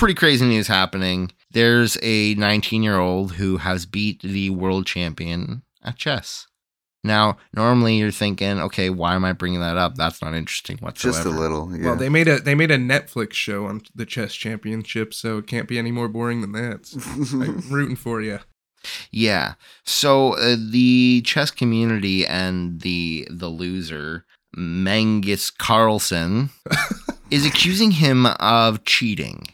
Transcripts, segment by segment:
pretty crazy news happening. There's a 19 year old who has beat the world champion at chess. Now, normally you're thinking, okay, why am I bringing that up? That's not interesting whatsoever. Just a little. Yeah. Well, they made a they made a Netflix show on the chess championship, so it can't be any more boring than that. I'm rooting for you. Yeah. So uh, the chess community and the the loser Magnus Carlsen is accusing him of cheating.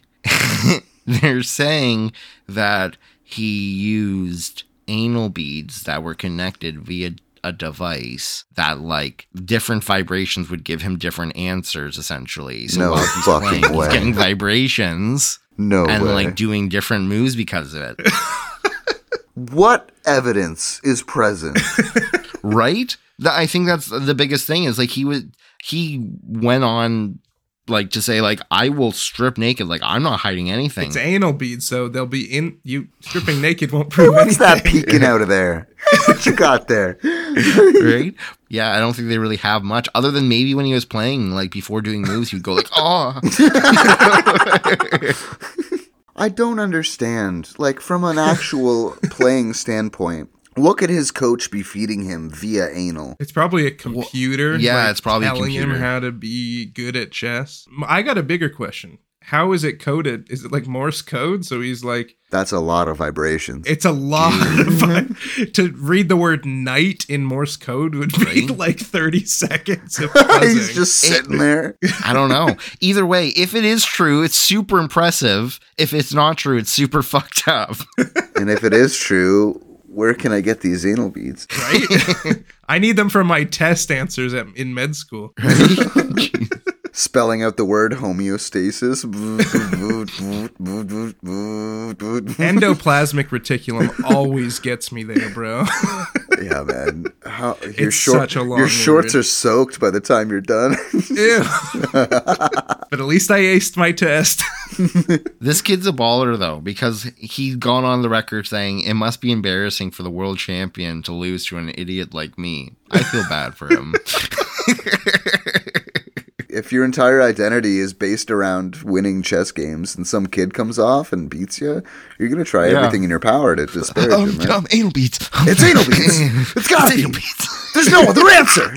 They're saying that he used anal beads that were connected via a device that like different vibrations would give him different answers essentially. So No while he's fucking playing, way. he's getting vibrations no and way. like doing different moves because of it. what evidence is present? right i think that's the biggest thing is like he would he went on like to say like i will strip naked like i'm not hiding anything It's anal beads, so they'll be in you stripping naked won't Hey, prove what's anything. that peeking out of there? What you got there? right yeah i don't think they really have much other than maybe when he was playing like before doing moves he'd go like oh I don't understand. Like from an actual playing standpoint, what could his coach be feeding him via anal? It's probably a computer. yeah, like, it's probably a telling him how to be good at chess. I got a bigger question. How is it coded? Is it like Morse code? So he's like, That's a lot of vibrations. it's a lot of, to read the word night in Morse code would be Right. like 30 seconds of. He's just sitting there. i don't know either way if it is true it's super impressive if it's not true it's super fucked up And if it is true, where can I get these anal beads? right? I need them for my test answers at, in med school. Spelling out the word homeostasis. Endoplasmic reticulum always gets me there, bro. Yeah, man. How, your It's short, such a long your shorts word. are soaked by the time you're done. Ew. but at least I aced my test. This kid's a baller though, because he's gone on the record saying it must be embarrassing for the world champion to lose to an idiot like me. I feel bad for him. If your entire identity is based around winning chess games and some kid comes off and beats you, you're going to try Yeah. everything in your power to disparage um, him, right? Um, anal beats. It's anal beats. It's gotta It's be. anal beats. There's no other answer.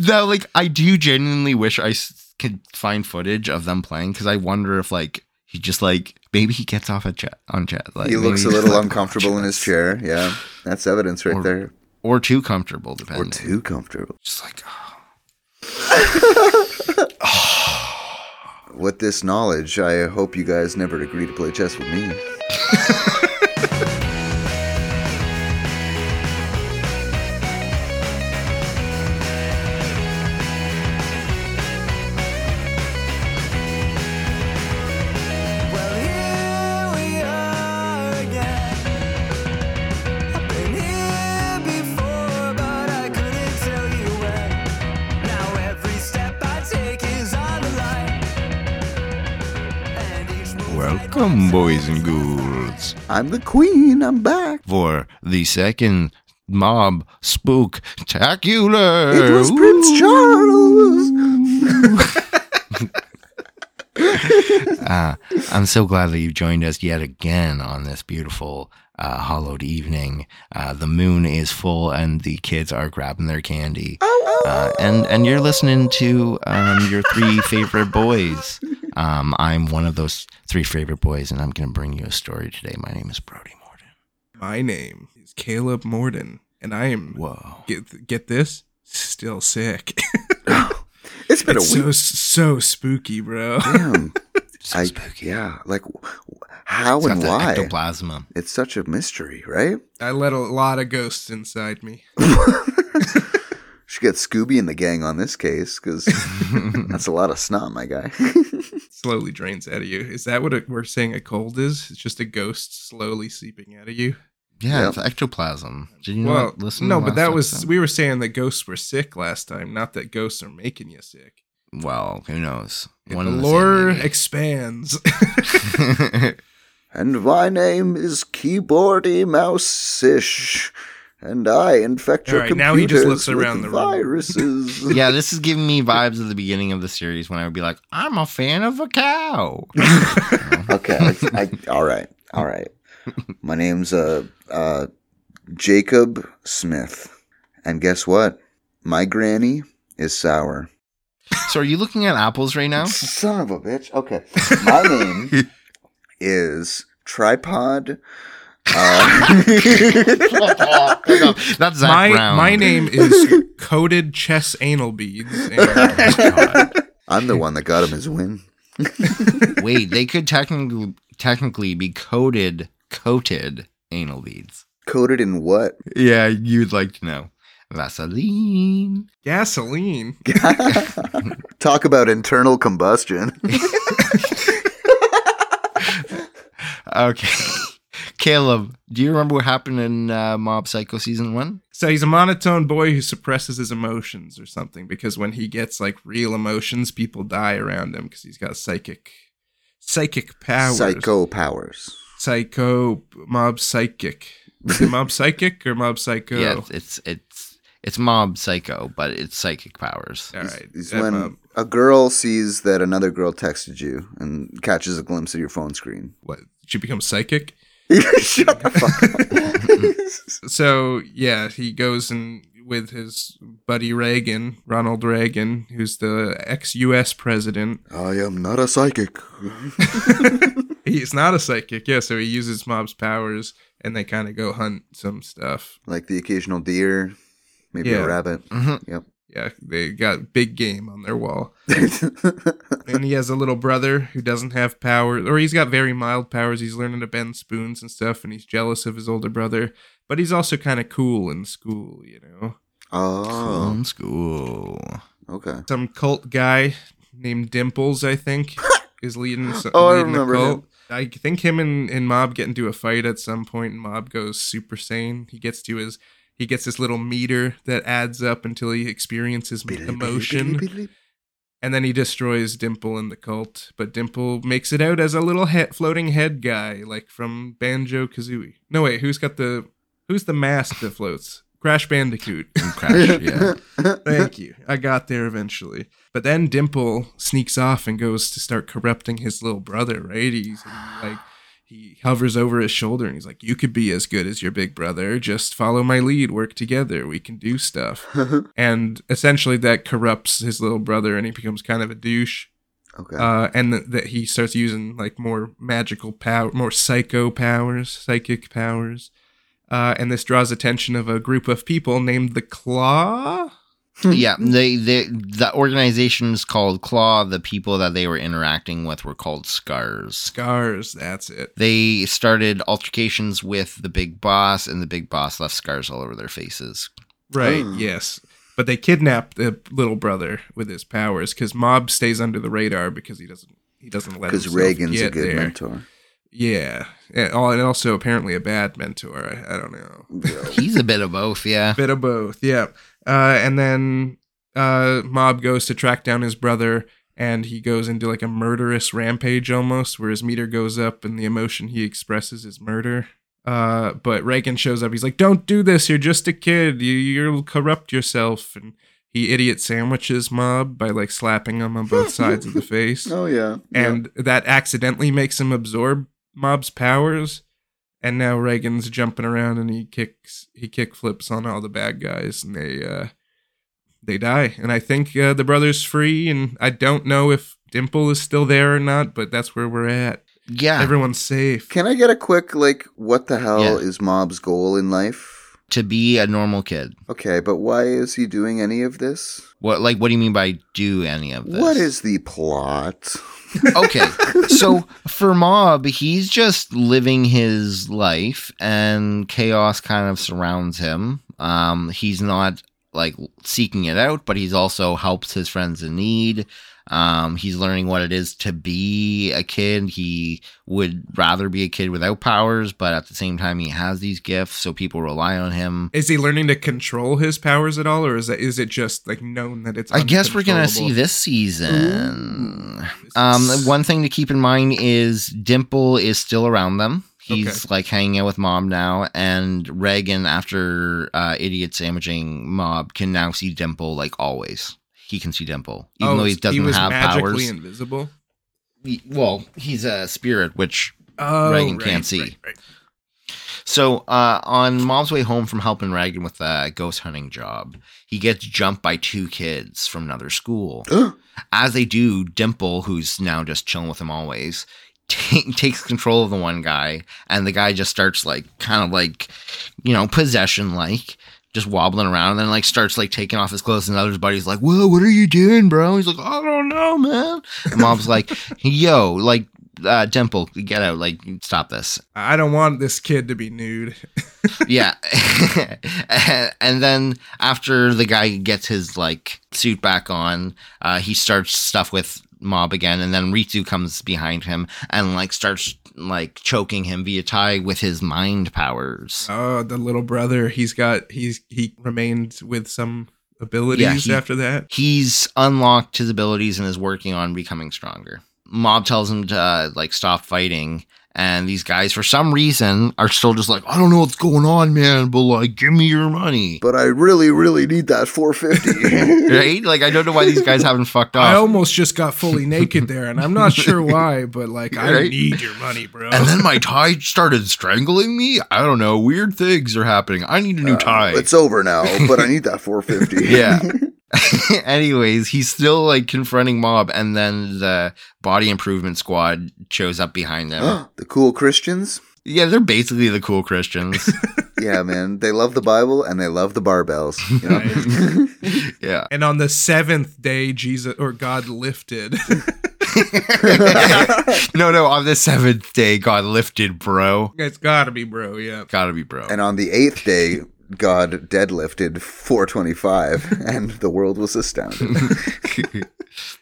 no, like I do genuinely wish I s- could find footage of them playing because I wonder if like he just like maybe he gets off at chat on chat. Like he looks a little uncomfortable in his chair. Yeah, that's evidence right Or- there. or too comfortable, depending. Or too comfortable. Just like oh. With this knowledge, I hope you guys never agree to play chess with me. boys and ghouls, I'm the queen. I'm back. for the second mob spooktacular. It was Prince Charles. Uh, I'm so glad that you've joined us yet again on this beautiful uh, hollowed evening. Uh, the moon is full and the kids are grabbing their candy. Uh, and, and you're listening to um, your three favorite boys. Um, I'm one of those three favorite boys, and I'm going to bring you a story today. My name is Brody Morden. My name is Caleb Morden, and I am Whoa. get get this still sick. It's been it's a so week. so so spooky, bro. Damn. So I, spooky. yeah, like w- w- how It's got and why? ectoplasma. It's such a mystery, right? I let a lot of ghosts inside me. Should get Scooby and the gang on this case because that's a lot of snot, my guy. Slowly drains out of you. Is that what a, we're saying a cold is? It's just a ghost slowly seeping out of you. Yeah, Yep. it's ectoplasm. Did you well, not listen? no, the but that last was we were saying that ghosts were sick last time, not that ghosts are making you sick. Well, who knows? If One the and the lore expands. and my name is Keyboardy Mouse-ish, and I infect your All right, now he computers just looks with around the room. viruses. yeah, this is giving me vibes of the beginning of the series when I would be like, I'm a fan of a cow. okay, I, all right, all right. My name's uh uh Jacob Smith, and guess what? My granny is sour. So are you looking at apples right now? Son of a bitch. Okay, my name is Tripod. Uh, That's Zach my Brown. my name is coated chess anal beads. And, I'm the one that got him his win. Wait, they could technically technically be coated coated anal beads. Coated in what? Yeah, you'd like to know. Vaseline. gasoline. Talk about internal combustion. Okay. Caleb, do you remember what happened in uh, Mob Psycho season one? So he's a monotone boy who suppresses his emotions or something because when he gets like real emotions, people die around him because he's got psychic psychic powers. Psycho powers. Psycho mob psychic. Is it mob psychic or mob psycho? Yeah, it's it's it's Mob Psycho, but it's psychic powers. All right. Is Uh, when mob- a girl sees that another girl texted you and catches a glimpse of your phone screen. what? She becomes psychic. Shut the fuck up. So yeah, he goes and with his buddy Reagan, Ronald Reagan, who's the ex-U.S. president. I am not a psychic. He's not a psychic, yeah. So he uses Mob's powers, and they kind of go hunt some stuff. like the occasional deer, maybe Yeah. a rabbit. Mhm. Yep. Yeah, they got big game on their wall. and he has a little brother who doesn't have powers, or he's got very mild powers. He's learning to bend spoons and stuff, and he's jealous of his older brother. But he's also kind of cool in school, you know. oh, From school. okay. Some cult guy named Dimples, I think, is leading. s- Oh, I remember a cult. him. I think him and, and Mob get into a fight at some point, and Mob goes super sane. He gets to his he gets this little meter that adds up until he experiences emotion. And then he destroys Dimple and the cult, but Dimple makes it out as a little he- floating head guy, like from Banjo Kazooie. No wait, who's got the who's the mask that floats? Crash Bandicoot. Crash, yeah. Thank you. I got there eventually. But then Dimple sneaks off and goes to start corrupting his little brother, right? He's like he hovers over his shoulder and he's like, You could be as good as your big brother. Just follow my lead, work together, we can do stuff. and essentially that corrupts his little brother and he becomes kind of a douche. okay. Uh, and th- that he starts using like more magical power, more psycho powers, psychic powers. Uh, and this draws attention of a group of people named the Claw. Hmm. yeah, they, they the organization is called Claw. The people that they were interacting with were called Scars. Scars, that's it. They started altercations with the big boss, and the big boss left scars all over their faces. Right, Oh. yes. But they kidnapped the little brother with his powers because Mob stays under the radar because he doesn't he doesn't let Because himself Reagan's a good there. mentor. Yeah, and and also apparently a bad mentor. I, I don't know. He's a bit of both, yeah. bit of both yeah uh, and then uh, mob goes to track down his brother and he goes into like a murderous rampage almost where his meter goes up and the emotion he expresses is murder. Uh, but reagan shows up. He's like don't do this. You're just a kid. You, you'll corrupt yourself. And he idiot sandwiches mob by like slapping him on both sides of the face. Oh yeah. and that accidentally makes him absorb mob's powers and now reagan's jumping around and he kicks he kick flips on all the bad guys and they uh they die and i think uh, the brother's free and i don't know if dimple is still there or not but that's where we're at Yeah. everyone's safe Can I get a quick like what the hell Yeah. is Mob's goal in life? to be a normal kid. Okay, but why is he doing any of this? What like what do you mean by do any of this? What is the plot? Okay. So for Mob, he's just living his life and chaos kind of surrounds him. Um he's not like seeking it out, but he's also helps his friends in need. Um, he's learning what it is to be a kid. He would rather be a kid without powers, but at the same time, he has these gifts, so people rely on him. is he learning to control his powers at all or is that is it just like known that it's I guess we're gonna see this season. Um, one thing to keep in mind is Dimple is still around them. He's Okay. like hanging out with Mob now, and Reagan, after uh, idiot sandwiching Mob, can now see Dimple like always. He can see Dimple, even Oh, though he doesn't was have magically powers. invisible He- well, he's a spirit, which Oh, Reagan can't see. right, right. So, uh, on Mob's way home from helping Reagan with a ghost hunting job, he gets jumped by two kids from another school. As they do, Dimple, who's now just chilling with him always, ta takes control of the one guy, and the guy just starts like kind of like, you know, possession like. Just wobbling around, and then like starts like taking off his clothes, and the other buddy's like, "Whoa, what are you doing, bro?" He's like, "I don't know, man." And Mob's like, "Yo, like, uh, Dimple, get out! Like, stop this." I don't want this kid to be nude. yeah. and then after the guy gets his like suit back on, uh, he starts stuff with Mob again, and then Ritsu comes behind him and like starts like choking him via tie with his mind powers. Oh, the little brother. He's got. He's he remained with some abilities Yeah, he- after that. He's unlocked his abilities and is working on becoming stronger. Mob tells him to uh, like stop fighting. And these guys, for some reason, are still just like, I don't know what's going on, man, but like, give me your money. But I really, really need that 450. right? Like, I don't know why these guys haven't fucked off. I almost just got fully naked there, and I'm not sure why, but like I need your money, bro. And then my tie started strangling me. I don't know. Weird things are happening. I need a new uh, tie. it's over now, but I need that 450. Yeah. Anyways, he's still like confronting Mob, and then the body improvement squad shows up behind them. the cool Christians. yeah, they're basically the cool Christians. Yeah, man. They love the Bible and they love the barbells. You know? yeah. and on the seventh day, Jesus or God lifted. No, no, on the seventh day, God lifted, bro. it's gotta be, bro. Yeah. Gotta be, bro. and on the eighth day, God deadlifted 425 and the world was astounded.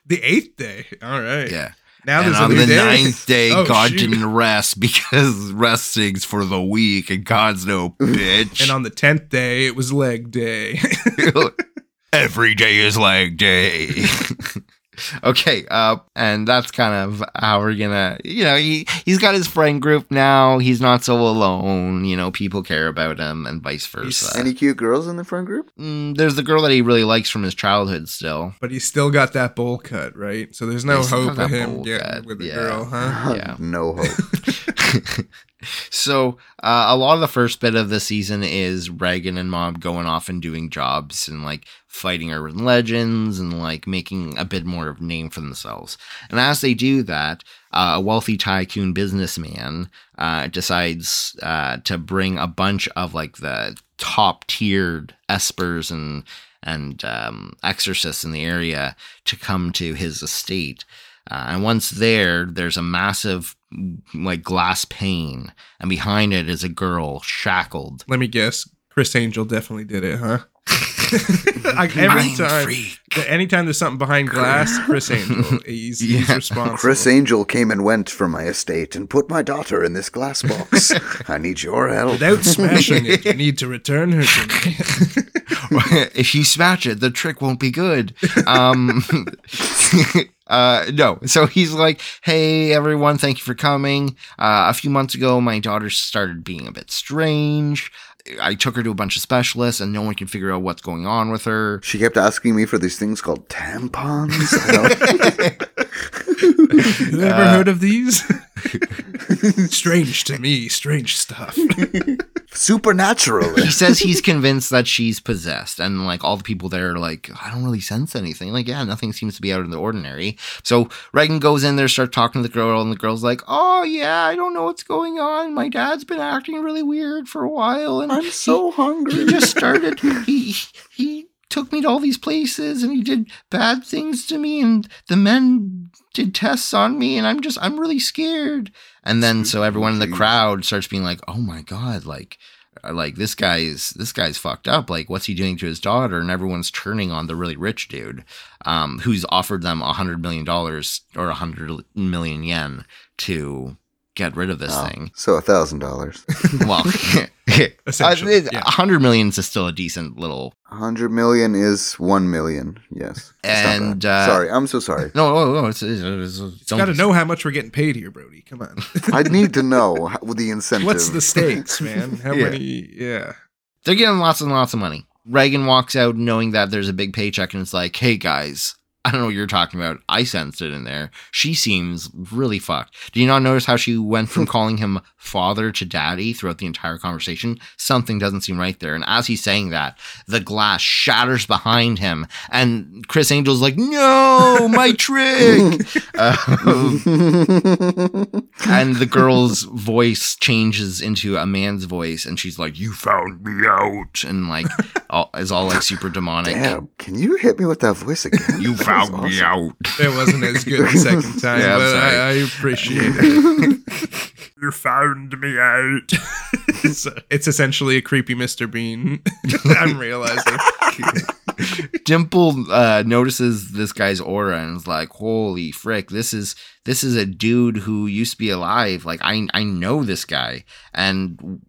The eighth day. All right. yeah. Now and on the day. ninth day, Oh, God shoot. didn't rest because resting's for the weak, and God's no bitch. And on the tenth day, it was leg day. Every day is leg day. Okay, uh, and that's kind of how we're gonna, you know, he he's got his friend group now. He's not so alone. You know, people care about him, and vice versa. Any cute girls in the friend group? Mm, there's the girl that he really likes from his childhood still. but he's still got that bowl cut, right? So there's no He's hope got of him bowl getting cut, with the yeah. girl, huh? Yeah. no hope. so uh, a lot of the first bit of the season is Reagan and Mob going off and doing jobs and like fighting urban legends and like making a bit more of a name for themselves. And as they do that, uh, a wealthy tycoon businessman uh, decides uh, to bring a bunch of like the top tiered espers and and um, exorcists in the area to come to his estate. Uh, and once there, there's a massive like glass pane, and behind it is a girl shackled. Let me guess. Criss Angel definitely did it, huh? like every Mind time, freak. anytime there's something behind glass, Criss Angel, he's, he's responsible. Criss Angel came and went from my estate and put my daughter in this glass box. I need your help. Without smashing it, you need to return her to me. if you smash it, the trick won't be good. Um, uh, no. So he's like, "Hey, everyone, thank you for coming. Uh, a few months ago, my daughter started being a bit strange. I took her to a bunch of specialists, and no one can figure out what's going on with her." She kept asking me for these things called tampons. I don't- You ever Uh, heard of these? strange to me, strange stuff. Supernatural. he says he's convinced that she's possessed and like all the people there are like i don't really sense anything like yeah nothing seems to be out of the ordinary so reagan goes in there starts talking to the girl and the girl's like oh yeah i don't know what's going on my dad's been acting really weird for a while and I'm so he hungry. He just started he he took me to all these places and he did bad things to me and the men did tests on me and i'm just i'm really scared. And then so everyone in the crowd starts being like oh my god like uh, like this guy's this guy's fucked up. Like what's he doing to his daughter? And everyone's turning on the really rich dude um who's offered them a hundred million dollars or a hundred million yen to get rid of this Oh, thing so a thousand dollars. well Essentially, a yeah. hundred millions is still a decent little A hundred million is one million. Yes. And, uh, sorry, I'm so sorry. No, no, no. It's, it's, it's, it's Got to know how much we're getting paid here, Brody. Come on. I need to know how, the incentive. What's the stakes, man? How Yeah. many? Yeah. They're getting lots and lots of money. Reagan walks out knowing that there's a big paycheck, and it's like, "Hey guys, I don't know what you're talking about. I sensed it in there. She seems really fucked. Did you not notice how she went from calling him father to daddy throughout the entire conversation? Something doesn't seem right there. And as he's saying that, the glass shatters behind him, and Criss Angel's like, "No, my trick!" Um, and the girl's voice changes into a man's voice, and she's like, "You found me out," and like, all, is all like super demonic. Damn, can you hit me with that voice again? You found me awesome. out. It wasn't as good the second time, Yeah, but. I, I appreciate it. you found me out. it's, it's essentially a creepy Mr. Bean. I'm realizing. Dimple uh, notices this guy's aura and is like, "Holy frick! This is this is a dude who used to be alive. Like I I know this guy." And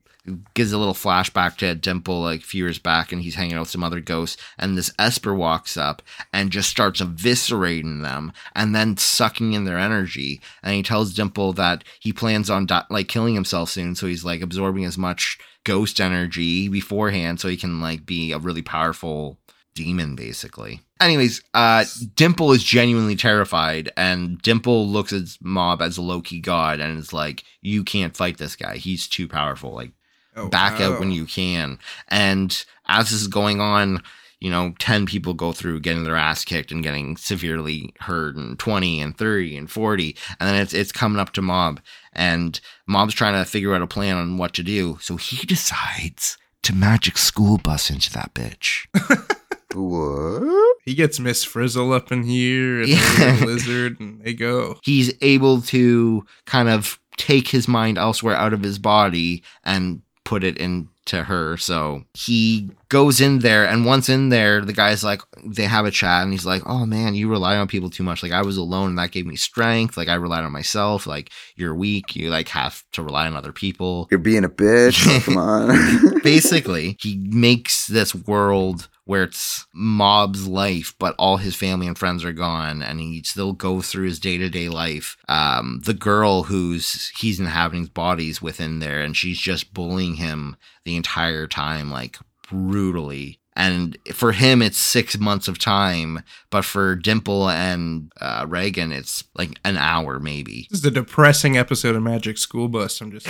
gives a little flashback to Dimple like a few years back, and he's hanging out with some other ghosts. And this Esper walks up and just starts eviscerating them, and then sucking in their energy. And he tells Dimple that he plans on di- like killing himself soon, so he's like absorbing as much ghost energy beforehand, so he can like be a really powerful demon basically. Anyways, uh Dimple is genuinely terrified and Dimple looks at Mob as a low-key god and is like, You can't fight this guy. He's too powerful. Like Oh, back out when oh. you can. And as this is going on, you know, 10 people go through getting their ass kicked and getting severely hurt, and 20 and 30 and 40. And then it's, it's coming up to Mob, and Mob's trying to figure out a plan on what to do. So he decides to magic school bus into that bitch. What? He gets Miss Frizzle up in here and Yeah. the lizard, and they go. He's able to kind of take his mind elsewhere out of his body and put it into her. So he goes in there, and once in there, the guy's like, they have a chat, and he's like, "Oh man, you rely on people too much. Like I was alone, and that gave me strength. Like I relied on myself. Like you're weak. You like have to rely on other people." You're being a bitch. Oh, come on. Basically, he makes this world where it's mob's life, but all his family and friends are gone, and he still goes through his day to day life. Um, the girl who's he's inhabiting bodies within there, and she's just bullying him the entire time, like brutally. And for him, it's six months of time, but for Dimple and uh, Reagan, it's like an hour maybe. This is a depressing episode of Magic School Bus. I'm just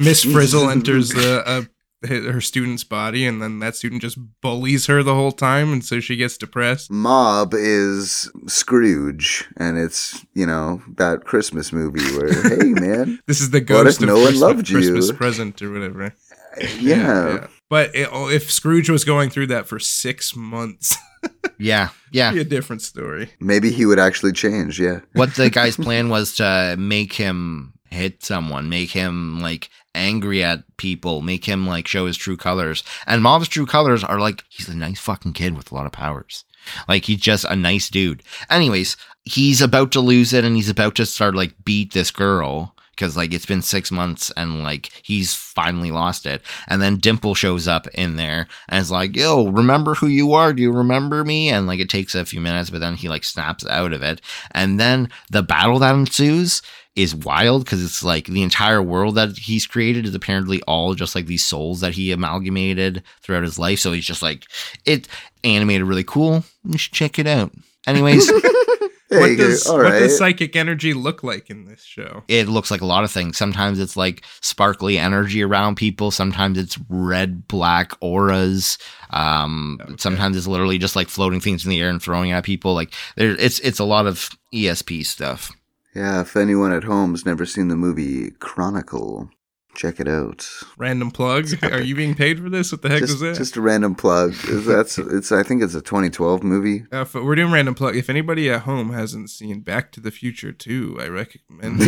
Miss Frizzle enters the uh, her student's body, and then that student just bullies her the whole time, and so she gets depressed. Mob is Scrooge, and it's you know that Christmas movie where hey man, This is the What if ghost of no one Christmas, loved you? Christmas present or whatever. yeah, But it, oh, if Scrooge was going through that for six months, Yeah, yeah. be a different story. maybe he would actually change. Yeah, what the guy's plan was to make him hit someone, make him like angry at people, make him like show his true colors. And Mob's true colors are like he's a nice fucking kid with a lot of powers. Like he's just a nice dude. Anyways, he's about to lose it and he's about to start like beat this girl because like it's been six months and like he's finally lost it. And then Dimple shows up in there and is like, "Yo, remember who you are? Do you remember me?" And like it takes a few minutes, but then he like snaps out of it. And then the battle that ensues is wild because it's like the entire world that he's created is apparently all just like these souls that he amalgamated throughout his life. So he's just like it animated really cool. You should check it out. Anyways, what does all what does psychic energy look like in this show? it looks like a lot of things. Sometimes it's like sparkly energy around people. Sometimes it's red, black auras. Um, Okay. sometimes it's literally just like floating things in the air and throwing at people. Like there, it's it's a lot of ESP stuff. Yeah, if anyone at home's never seen the movie Chronicle, check it out. Random plug. Are you being paid for this? What the heck Just, was that? just a random plug. That's it's. I think it's a 2012 movie. Uh, we're doing random plug. If anybody at home hasn't seen Back to the Future 2, I recommend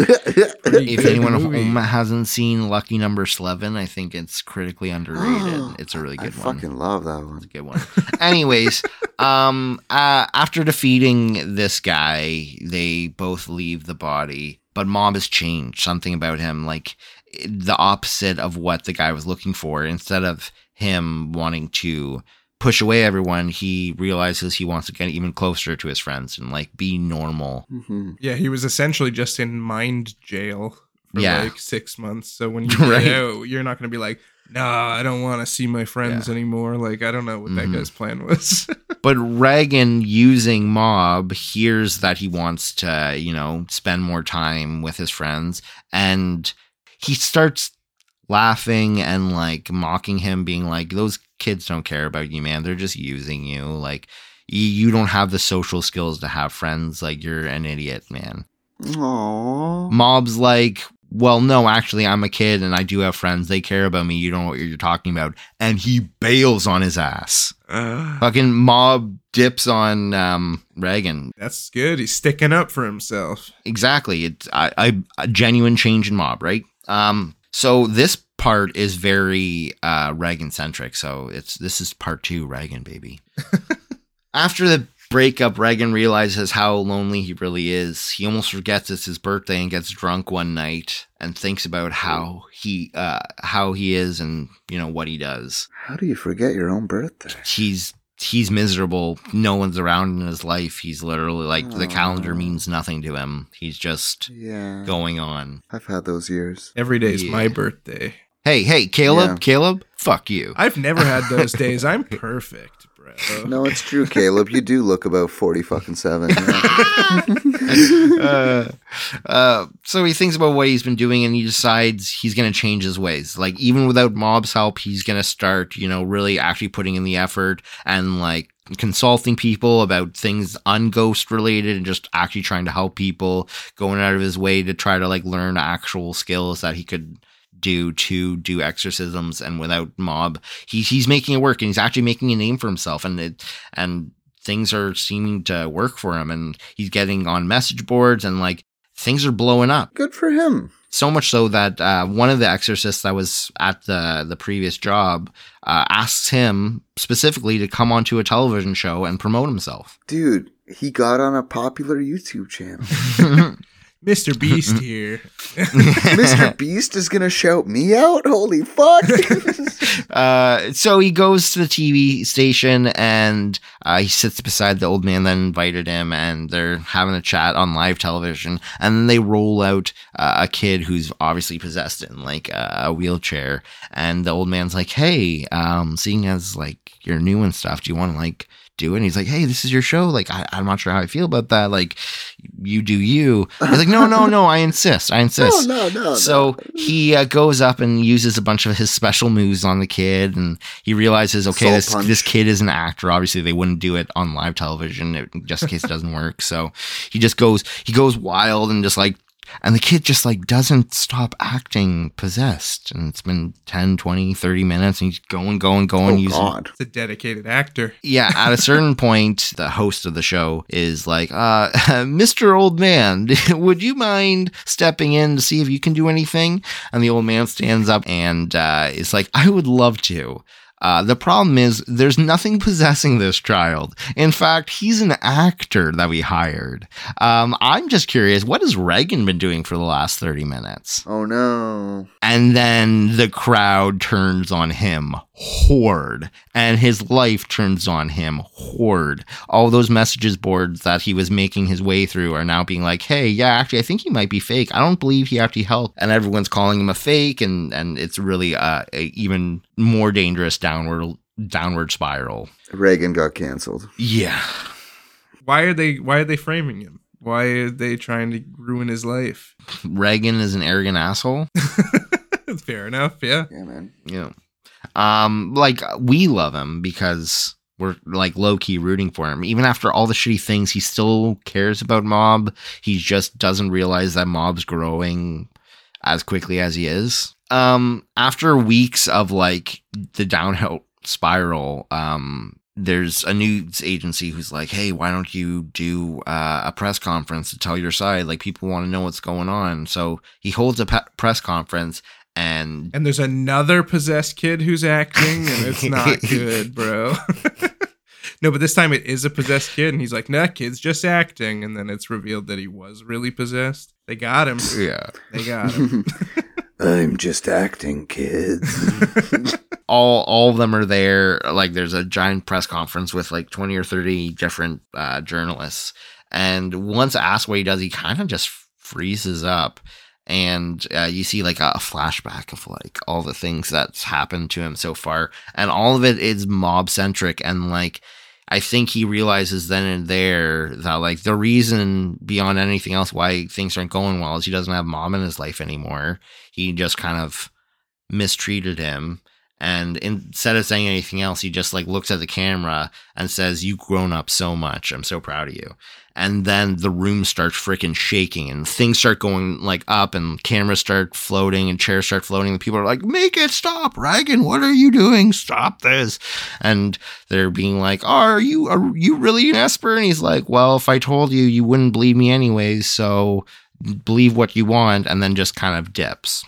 If anyone at home hasn't seen Lucky Number Slevin, I think it's critically underrated. it's a really I good one. fucking love that one. It's a good one. Anyways, um, uh, after defeating this guy, they both leave the body, but Mob has changed. Something about him, like the opposite of what the guy was looking for. Instead of him wanting to push away everyone, he realizes he wants to get even closer to his friends and like be normal. Mhm. Yeah, he was essentially just in mind jail for Yeah. like six months. So when you Right. get out, you're not going to be like, nah, I don't want to see my friends anymore. Like, I don't know what Mhm. that guy's plan was. But Reagan, using Mob, hears that he wants to, you know, spend more time with his friends. And he starts laughing and like mocking him, being like, those kids don't care about you, man. They're just using you. Like, you, you don't have the social skills to have friends. Like, you're an idiot, man. Aww. Mob's like, well, no, actually, I'm a kid and I do have friends. They care about me. You don't know what you're talking about. And he bails on his ass. Uh, Fucking Mob dips on um, Reagan. that's good. He's sticking up for himself. Exactly. It's I, I a genuine change in Mob, right? Um, so this part is very uh, Reagan centric. So it's this is part two, Reagan baby. After the breakup, Reagan realizes how lonely he really is. He almost forgets it's his birthday and gets drunk one night and thinks about how he uh, how he is and you know what he does. How do you forget your own birthday? He's he's miserable. No one's around in his life. He's literally like the calendar means nothing to him. He's just Yeah. going on. I've had those years. Every day's Yeah. my birthday. Hey, hey, Caleb, Yeah. Caleb, fuck you. I've never had those days. I'm perfect, bro. No, it's true, Caleb. You do look about 40 fucking seven. yeah. uh, uh, so he thinks about what he's been doing and he decides he's going to change his ways. Like, even without Mob's help, he's going to start, you know, really actually putting in the effort and like consulting people about things unghost related and just actually trying to help people, going out of his way to try to like learn actual skills that he could do to do exorcisms and without mob he, he's making it work and he's actually making a name for himself and it and things are seeming to work for him and he's getting on message boards and like things are blowing up Good for him. so much so that uh, one of the exorcists that was at the the previous job uh, asks him specifically to come onto a television show and promote himself Dude, he got on a popular YouTube channel. Mr. Beast here. Mr. Beast is going to shout me out? Holy fuck. uh, so he goes to the TV station and uh, he sits beside the old man that invited him, and they're having a chat on live television. And then they roll out uh, a kid who's obviously possessed in like a, a wheelchair, and the old man's like, "Hey, um, seeing as like you're new and stuff, do you want to like?" Do it. And he's like, "Hey, this is your show. Like, I, I'm not sure how I feel about that. Like, you do you." He's like, "No, no, no. I insist. I insist." no, no, no. So he uh, goes up and uses a bunch of his special moves on the kid, and he realizes, okay, Soul this punch. this kid is an actor. Obviously, they wouldn't do it on live television it- just in case it doesn't work. So he just goes he goes wild and just like. And the kid just like doesn't stop acting possessed. And it's been 10, 20, 30 minutes and he's going, going, going, oh, using God. It's a dedicated actor. yeah, at a certain point, the host of the show is like, uh, Mr. Old Man, would you mind stepping in to see if you can do anything? And the old man stands up and uh, is like, I would love to. Uh, the problem is, there's nothing possessing this child. In fact, he's an actor that we hired. Um, I'm just curious, what has Reagan been doing for the last 30 minutes? Oh, no. And then the crowd turns on him horde, and his life turns on him horde. All those messages boards that he was making his way through are now being like, "Hey, yeah, actually, I think he might be fake. I don't believe he actually helped." And everyone's calling him a fake, and and it's really uh, a even more dangerous downward downward spiral. Reagan got canceled. Yeah. Why are they why are they framing him? Why are they trying to ruin his life? Reagan is an arrogant asshole. Fair enough, yeah. Yeah, man. you know um like we love him because we're like low key rooting for him. Even after all the shitty things he still cares about mob. He just doesn't realize that mob's growing as quickly as he is. Um after weeks of like the downhill spiral um there's a news agency who's like hey why don't you do uh, a press conference to tell your side? Like people want to know what's going on. So he holds a pe- press conference and And there's another possessed kid who's acting, and it's not good, bro. no, but this time it is a possessed kid, and he's like, nah, kid's just acting. And then it's revealed that he was really possessed. They got him. yeah They got him. I'm just acting, kids. all all of them are there like there's a giant press conference with like 20 or 30 different uh, journalists and once asked what he does he kind of just freezes up and uh, you see like a, flashback of like all the things that's happened to him so far, and all of it is mob centric, and like I think he realizes then and there that like the reason beyond anything else why things aren't going well is he doesn't have mob in his life anymore. He just kind of mistreated him. And instead of saying anything else, he just like looks at the camera and says, You've grown up so much. I'm so proud of you. And then the room starts freaking shaking and things start going like up and cameras start floating and chairs start floating. And people are like, Make it stop, Reagan. What are you doing? Stop this. And they're being like, Are you are you really an Esper? And he's like, Well, if I told you, you wouldn't believe me anyways, so believe what you want, and then just kind of dips.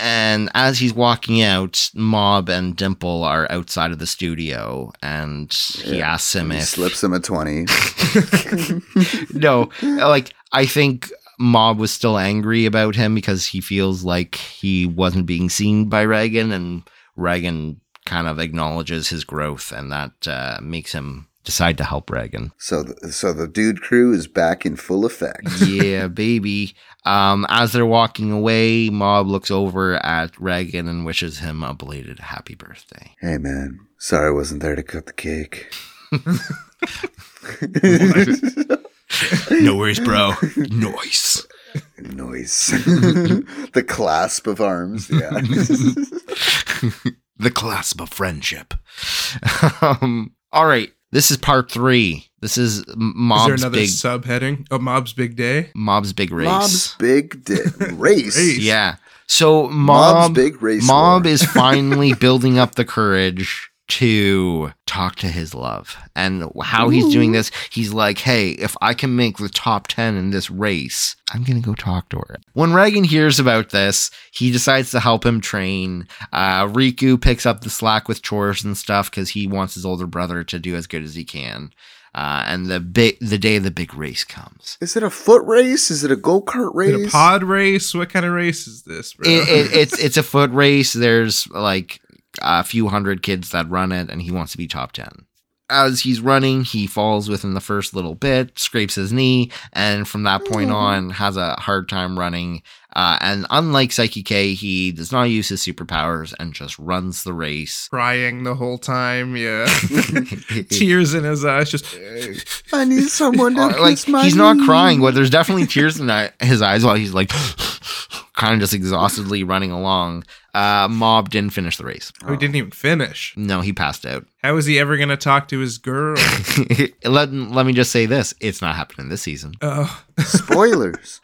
And as he's walking out, Mob and Dimple are outside of the studio, and he Yeah. asks him He if slips him a 20. no, like I think Mob was still angry about him because he feels like he wasn't being seen by Reagan, and Reagan kind of acknowledges his growth, and that uh, makes him decide to help Reagan. So, the, so the dude crew is back in full effect. yeah, baby. Um, as they're walking away, Mob looks over at Reagan and wishes him a belated happy birthday. Hey, man. Sorry I wasn't there to cut the cake. No worries, bro. Noise. Noise. the clasp of arms. Yeah. the clasp of friendship. um, all right, this is part three. This is Is there Mob's another big subheading? Oh, Mob's Big Day? Mob's big race. Mob's big di- race. Race. yeah. So Mob's Mob big race. Mob war. is finally building up the courage to talk to his love. And how he's doing this, he's like, hey, if I can make the top 10 in this race, I'm going to go talk to her. When Reagan hears about this, he decides to help him train. Uh, Riku picks up the slack with chores and stuff because he wants his older brother to do as good as he can. Uh, and the big the day the big race comes. Is it a foot race? Is it a go kart Is race? it a pod race? What kind of race is this, bro? it, it, it's it's a foot race. There's like a few hundred kids that run it, and he wants to be top ten. As he's running, he falls within the first little bit, scrapes his knee, and from that point on has a hard time running. Uh, and unlike Saiki K, he does not use his superpowers and just runs the race. Crying the whole time, yeah. Tears in his eyes, just. I need someone to like kiss my he's not crying, but there's definitely tears in eye- his eyes while he's like kind of just exhaustedly running along. Uh, Mob didn't finish the race. Oh, he didn't even finish. No, he passed out. How is he ever going to talk to his girl? let, let me just say this it's not happening this season. oh. Spoilers.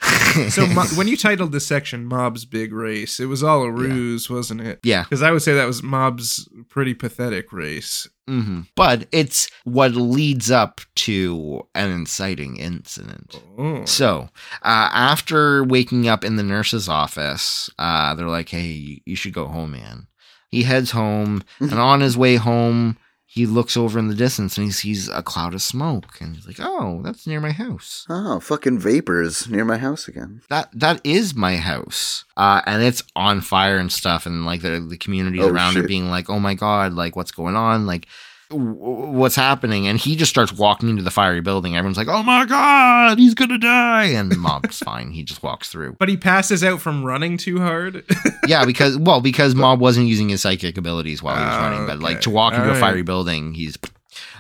So Mo- when you titled this section Mob's Big Race, it was all a ruse, wasn't it? yeah. Because I would say that was Mob's pretty pathetic race. hmm But it's what leads up to an inciting incident. Oh. So, uh, after waking up in the nurse's office, uh, they're like, hey, you- you should go home, man. He heads home, and on his way home, he looks over in the distance and he sees a cloud of smoke. And he's like, oh, that's near my house. Oh, fucking vapors near my house again. That that is my house, uh, and it's on fire and stuff, and like the the community Oh, around shit. it being like, "Oh my god, like what's going on? Like what's happening?" And he just starts walking into the fiery building. Everyone's like, "Oh my god, he's gonna die!" And Mob's fine; he just walks through. But he passes out from running too hard. Yeah, because well, because Mob wasn't using his psychic abilities while he was Oh, running, but like to walk into a Alright. fiery building, he's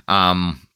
um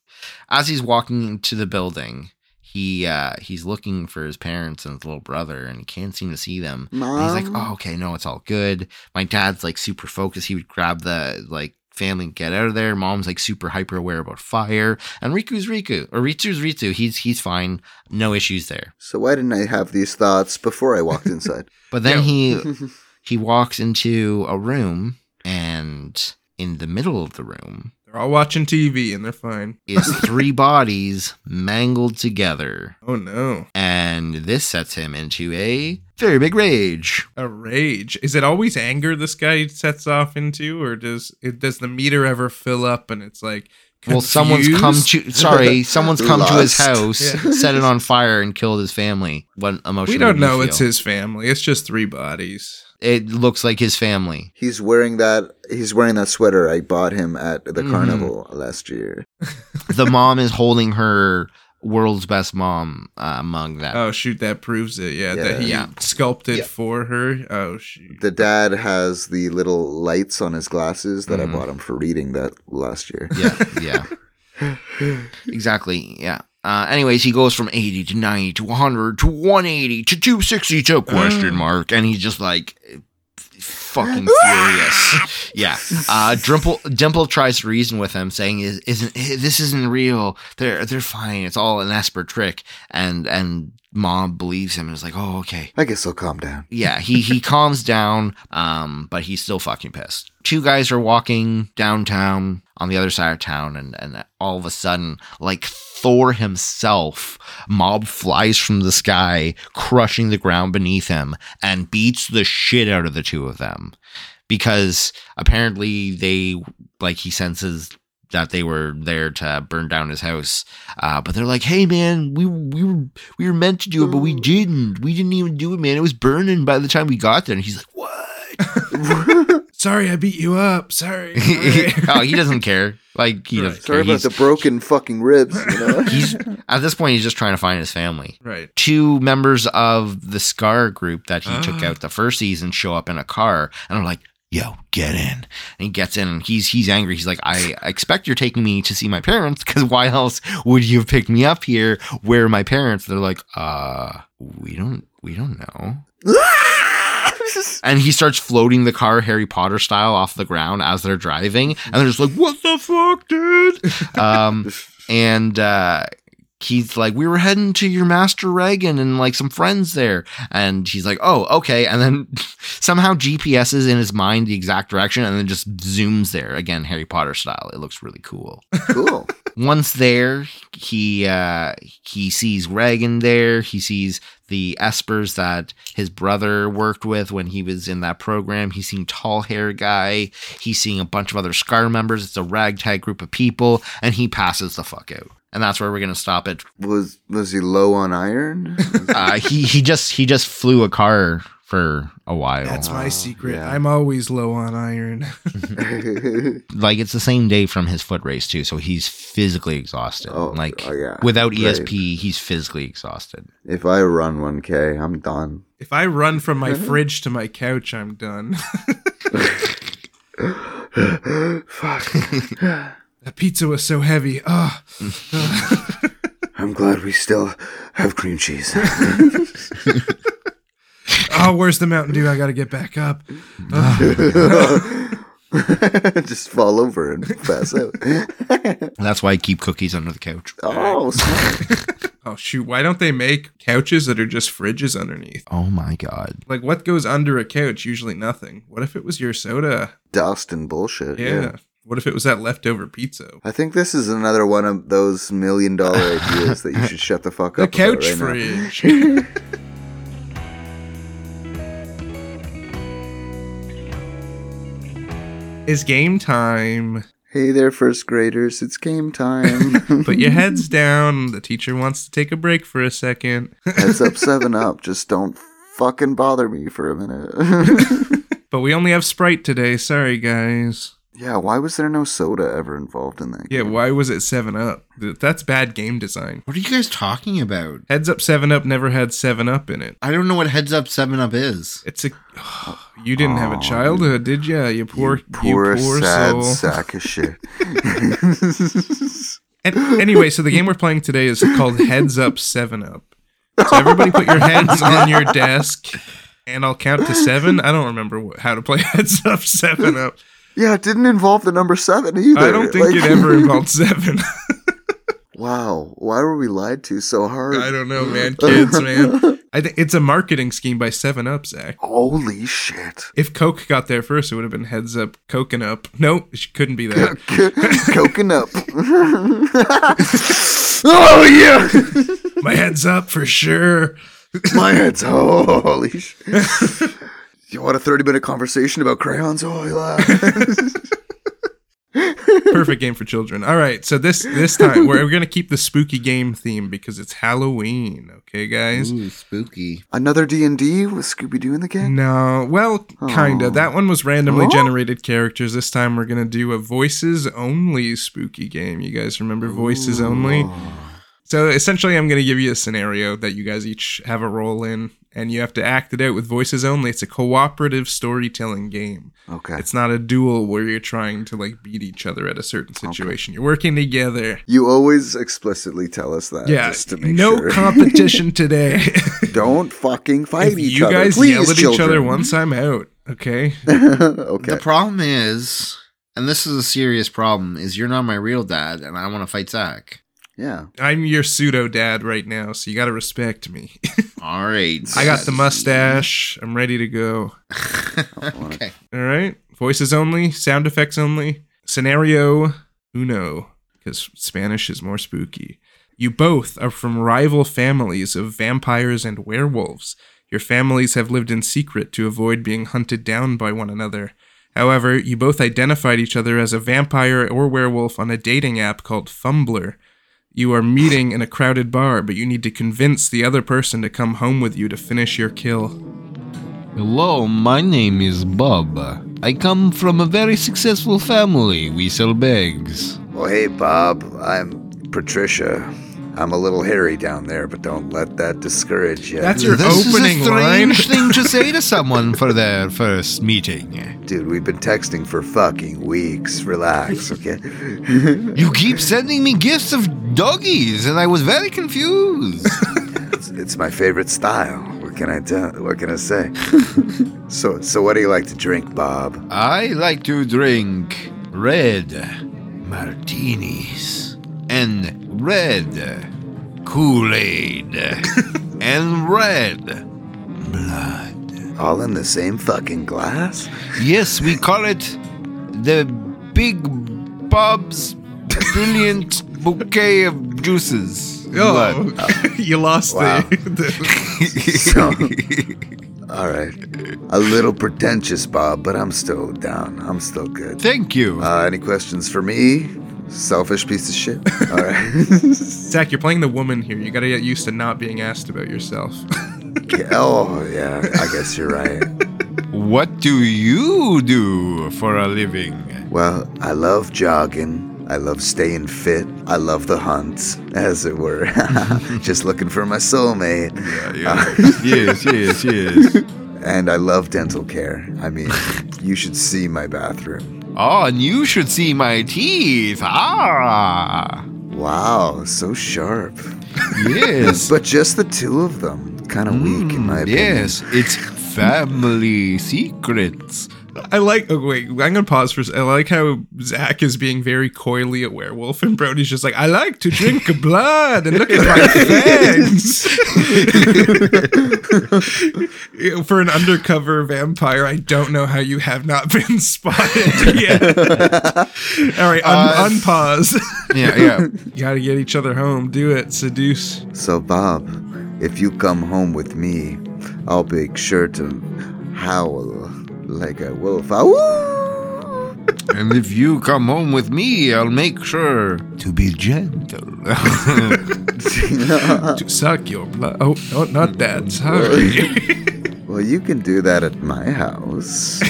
as he's walking into the building. He uh he's looking for his parents and his little brother and he can't seem to see them. And he's like, oh, okay, no, it's all good. My dad's like super focused. He would grab the like family get out of there. Mom's like super hyper aware about fire. And Riku's Riku. Or Ritsu's Ritsu. He's he's fine. No issues there. So why didn't I have these thoughts before I walked inside? But then he he walks into a room and in the middle of the room They're all watching TV and they're fine. is three bodies mangled together. Oh no. And this sets him into a very big rage. A rage. Is it always anger this guy sets off into, or does it does the meter ever fill up and it's like Well, someone's come confused? to sorry, someone's come to his Lust. house, Yeah. set it on fire, and killed his family. What emotion? We don't would you know it's feel? his family. It's just three bodies. It looks like his family. he's wearing that. He's wearing that sweater I bought him at the Mhm. carnival last year. The mom is holding her world's best mom uh, among them. Oh shoot, that proves it. Yeah, Yeah. that he Yeah. sculpted Yeah. for her. Oh shoot. The dad has the little lights on his glasses that Mhm. I bought him for reading that last year. yeah, yeah. exactly. Yeah. Uh, anyways, he goes from 80 to 90 to 100 to 180 to 260 to question mark, and he's just like fucking furious. Yeah. Uh, Dimple Dimple tries to reason with him, saying, "Is isn't this isn't real? They're they're fine. It's all an Esper trick." And and Mom believes him and is like, "Oh, okay." I guess I'll calm down. Yeah, he he calms down, um, but he's still fucking pissed. Two guys are walking downtown on the other side of town, and and all of a sudden, like Thor himself, Mob flies from the sky, crushing the ground beneath him, and beats the shit out of the two of them, because apparently they like he senses that they were there to burn down his house. Uh, but they're like, "Hey, man, we we were we were meant to do it, but we didn't. We didn't even do it, man. It was burning by the time we got there." And he's like, "What?" Sorry, I beat you up. Sorry. Sorry. oh, he doesn't care. Like he Right. doesn't Sorry care. about He's, the broken fucking ribs. You know? he's at this point he's just trying to find his family. right. Two members of the Scar group that he took Ah. out the first season show up in a car, and I'm like, "Yo, get in!" And he gets in, and he's he's angry. He's like, "I expect you're taking me to see my parents, because why else would you have picked me up here? Where are my parents?" They're like, "Uh, we don't we don't know." And he starts floating the car Harry Potter style off the ground as they're driving. And they're just like, what the fuck, dude? um, and uh, he's like, we were heading to your master Reigen and like some friends there. And he's like, oh, okay. And then somehow GPS is in his mind the exact direction and then just zooms there again, Harry Potter style. It looks really cool. cool. Once there, he uh, he sees Reigen there. He sees the Espers that his brother worked with when he was in that program. He's seeing tall hair guy. He's seeing a bunch of other Scar members. It's a ragtag group of people, and he passes the fuck out. And that's where we're gonna stop it. Was was he low on iron? Uh, he he just he just flew a car for a while. That's my secret. yeah. I'm always low on iron. like it's the same day from his foot race too, so he's physically exhausted. Oh, like oh, yeah. without Great. ESP, he's physically exhausted. if I run 1K, I'm done. if I run from my fridge to my couch, I'm done. Fuck. That pizza was so heavy. Oh, I'm glad we still have cream cheese. oh, where's the Mountain Dew? I gotta get back up. Oh, Just fall over and pass out. That's why I keep cookies under the couch. oh, smart. oh, shoot. Why don't they make couches that are just fridges underneath? Oh my god. Like, what goes under a couch? Usually nothing. What if it was your soda? dust and bullshit. Yeah. Yeah. What if it was that leftover pizza? I think this is another one of those million dollar ideas that you should shut the fuck The up. about couch right fridge. It's game time. Hey there, first graders. It's game time. Put your heads down. The teacher wants to take a break for a second. Heads up, seven up. Just don't fucking bother me for a minute. But we only have Sprite today. Sorry, guys. Yeah, why was there no soda ever involved in that? Yeah, game? why was it 7 Up? That's bad game design. What are you guys talking about? Heads Up 7 Up never had 7 Up in it. I don't know what Heads Up 7 Up is. It's a. you didn't have a childhood, did ya? You poor, you Poor, poor, sad soul. sack of shit. And anyway, so the game we're playing today is called Heads Up 7 Up. So everybody put your heads on your desk and I'll count to 7. I don't remember how to play Heads Up 7 Up. Yeah, it didn't involve the number seven either. I don't think Like- it ever involved 7. Wow, why were we lied to so hard? I don't know, man. Kids, man. I think it's a marketing scheme by 7 Up, Zach. Holy shit. If Coke got there first, it would have been Heads Up Coconut. Up. No, it couldn't be that. Coconut. oh yeah, My head's up for sure. my head's holy shit. You want a thirty-minute conversation about crayons? Oh yeah. Perfect game for children. All right, so this this time we're, we're gonna keep the spooky game theme because it's Halloween. Okay, guys. Ooh, spooky. Another D and D with Scooby Doo in the game. No, well, kinda. Oh. That one was randomly Oh. generated characters. This time we're gonna do a voices only spooky game. You guys remember voices only? So essentially, I'm going to give you a scenario that you guys each have a role in, and you have to act it out with voices only. It's a cooperative storytelling game. Okay. It's not a duel where you're trying to like beat each other at a certain situation. You're working together. you always explicitly tell us that. Yeah, Just to make no sure. competition today. Don't fucking fight if each you other. guys Please, yell at each other once, I'm out. Okay. okay. The problem is, and this is a serious problem, is you're not my real dad, and I want to fight Zach. Yeah. I'm your pseudo dad right now, so you got to respect me. All right. I got the mustache. I'm ready to go. okay. All right. Voices only, sound effects only. Scenario uno, because Spanish is more spooky. You both are from rival families of vampires and werewolves. Your families have lived in secret to avoid being hunted down by one another. However, you both identified each other as a vampire or werewolf on a dating app called Fumbler. You are meeting in a crowded bar, but you need to convince the other person to come home with you to finish your kill. Hello, my name is Bob. I come from a very successful family. We sell bags. Well, hey, Bob. I'm Patricia. I'm a little hairy down there, but don't let that discourage you. That's your this opening is a line. strange thing to say to someone for their first meeting. Dude, we've been texting for fucking weeks. Relax, okay? You keep sending me gifts of doggies, and I was very confused. it's, it's my favorite style. What can I tell? What can I say? so, so what do you like to drink, Bob? I like to drink red martinis and red Kool Aid and red blood. All in the same fucking glass? Yes, we call it the Big Bob's Brilliant Bouquet of Juices. Oh, you lost Wow. the, the So, all right. A little pretentious, Bob, but I'm still down. I'm still good. Thank you. Uh, any questions for me? Selfish piece of shit. All right. Zach. You're playing the woman here. You got to get used to not being asked about yourself. Yeah, oh, yeah. I guess you're right. what do you do for a living? Well, I love jogging. I love staying fit. I love the hunt, as it were. Just looking for my soulmate. Yeah, uh, yeah. yes, yes, yes. And I love dental care. I mean, you should see my bathroom. Oh, and you should see my teeth. Ah, Wow, so sharp. yes. But just the two of them. Kind of weak, in my Mm, opinion. yes, it's family secrets. I like. Oh wait, I'm gonna pause for. I like how Zach is being very coyly a werewolf, and Brody's just like, I like to drink blood and look at my fangs. For an undercover vampire, I don't know how you have not been spotted yet. All right, un- Uh, unpause. Yeah, yeah. you gotta get each other home. Do it. Seduce. So, Bob, if you come home with me, I'll make sure to howl like a wolf. Ah! And if you come home with me, I'll make sure to be gentle. To suck your blood. Oh, no, not that. Sorry. well, you can do that at my house.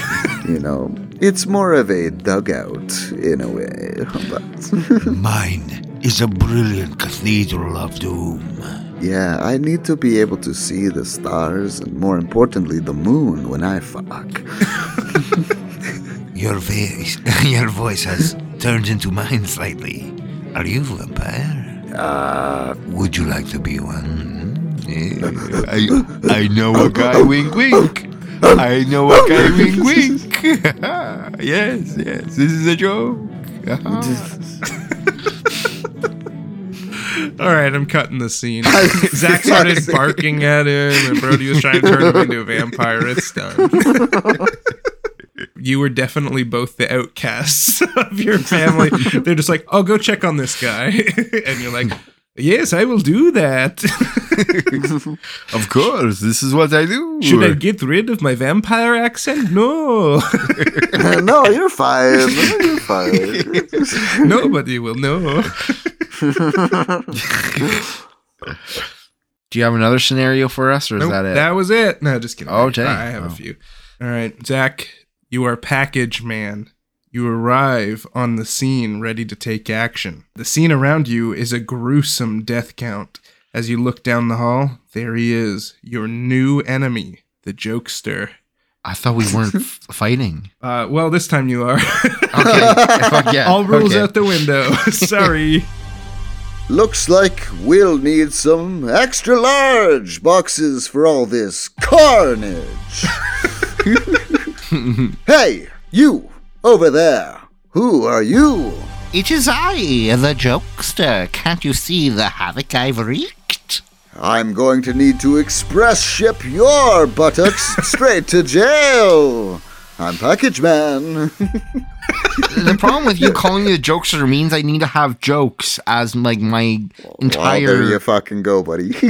you know, it's more of a dugout in a way, but Mine is a brilliant cathedral of doom. Yeah, I need to be able to see the stars and, more importantly, the moon when I fuck. Your face, your voice has turned into mine slightly. Are you a vampire? Uh, Would you like to be one? I, I know a guy wink wink. I know a guy wink wink. yes, yes, this is a joke. All right, I'm cutting the scene. Zach started barking at him, and Brody was trying to turn him into a vampire. It's done. you were definitely both the outcasts of your family. They're just like, "Oh, go check on this guy," and you're like, "Yes, I will do that." Of course, this is what I do. Should I get rid of my vampire accent? No, no, you're fine. No, you're fine. nobody will know. Do you have another scenario for us, or is Nope, that it? That was it. No, just kidding. Oh, dang. I have Oh. a few. All right, Zach, you are package man. You arrive on the scene ready to take action. The scene around you is a gruesome death count. As you look down the hall, there he is, your new enemy, the jokester. I thought we weren't f- fighting. Uh, well, this time you are. Okay. Fuck yeah. All rules okay. out the window. Sorry. Looks like we'll need some extra large boxes for all this carnage. hey, you over there. Who are you? It is I, the jokester. Can't you see the havoc I've wreaked? I'm going to need to express ship your buttocks straight to jail. I'm Package Man. the problem with you calling me a jokester means I need to have jokes as like my Well, entire. there you fucking go, buddy.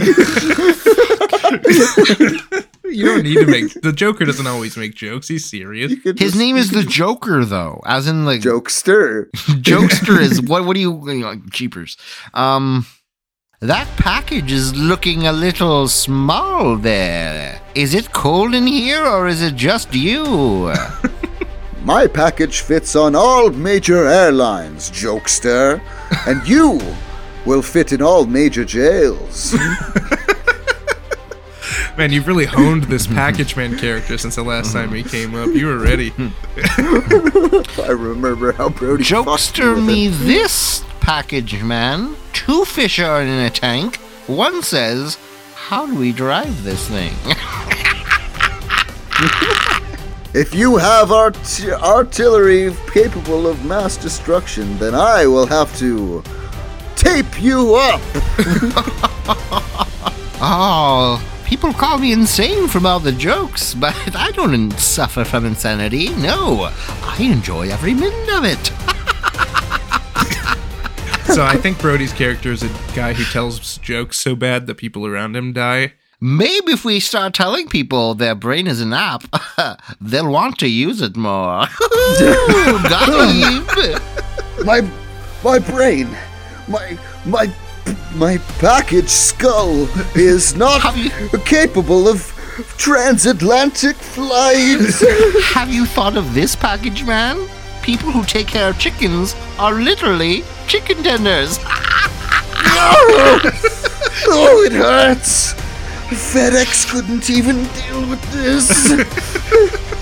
You don't need to make. The Joker doesn't always make jokes. He's serious. You His just- name is the Joker, though, as in like Jokester. jokester is what? What do you, you know, cheapers? Um, that package is looking a little small. There, is it cold in here, or is it just you? My package fits on all major airlines, jokester, and you will fit in all major jails. Man, you've really honed this package man character since the last time he came up. You were ready. I remember how Brody fucked Jokester with me this package, man. Two fish are in a tank. One says, "How do we drive this thing?" If you have art- artillery capable of mass destruction, then I will have to tape you up. Oh, people call me insane from all the jokes, but I don't suffer from insanity. No, I enjoy every minute of it. So I think Brody's character is a guy who tells jokes so bad that people around him die. Maybe if we start telling people their brain is an app, they'll want to use it more. Got him. My my brain, my my my package skull is not you- capable of transatlantic flights. Have you thought of this package, man? People who take care of chickens are literally chicken tenders. oh, it hurts. FedEx couldn't even deal with this.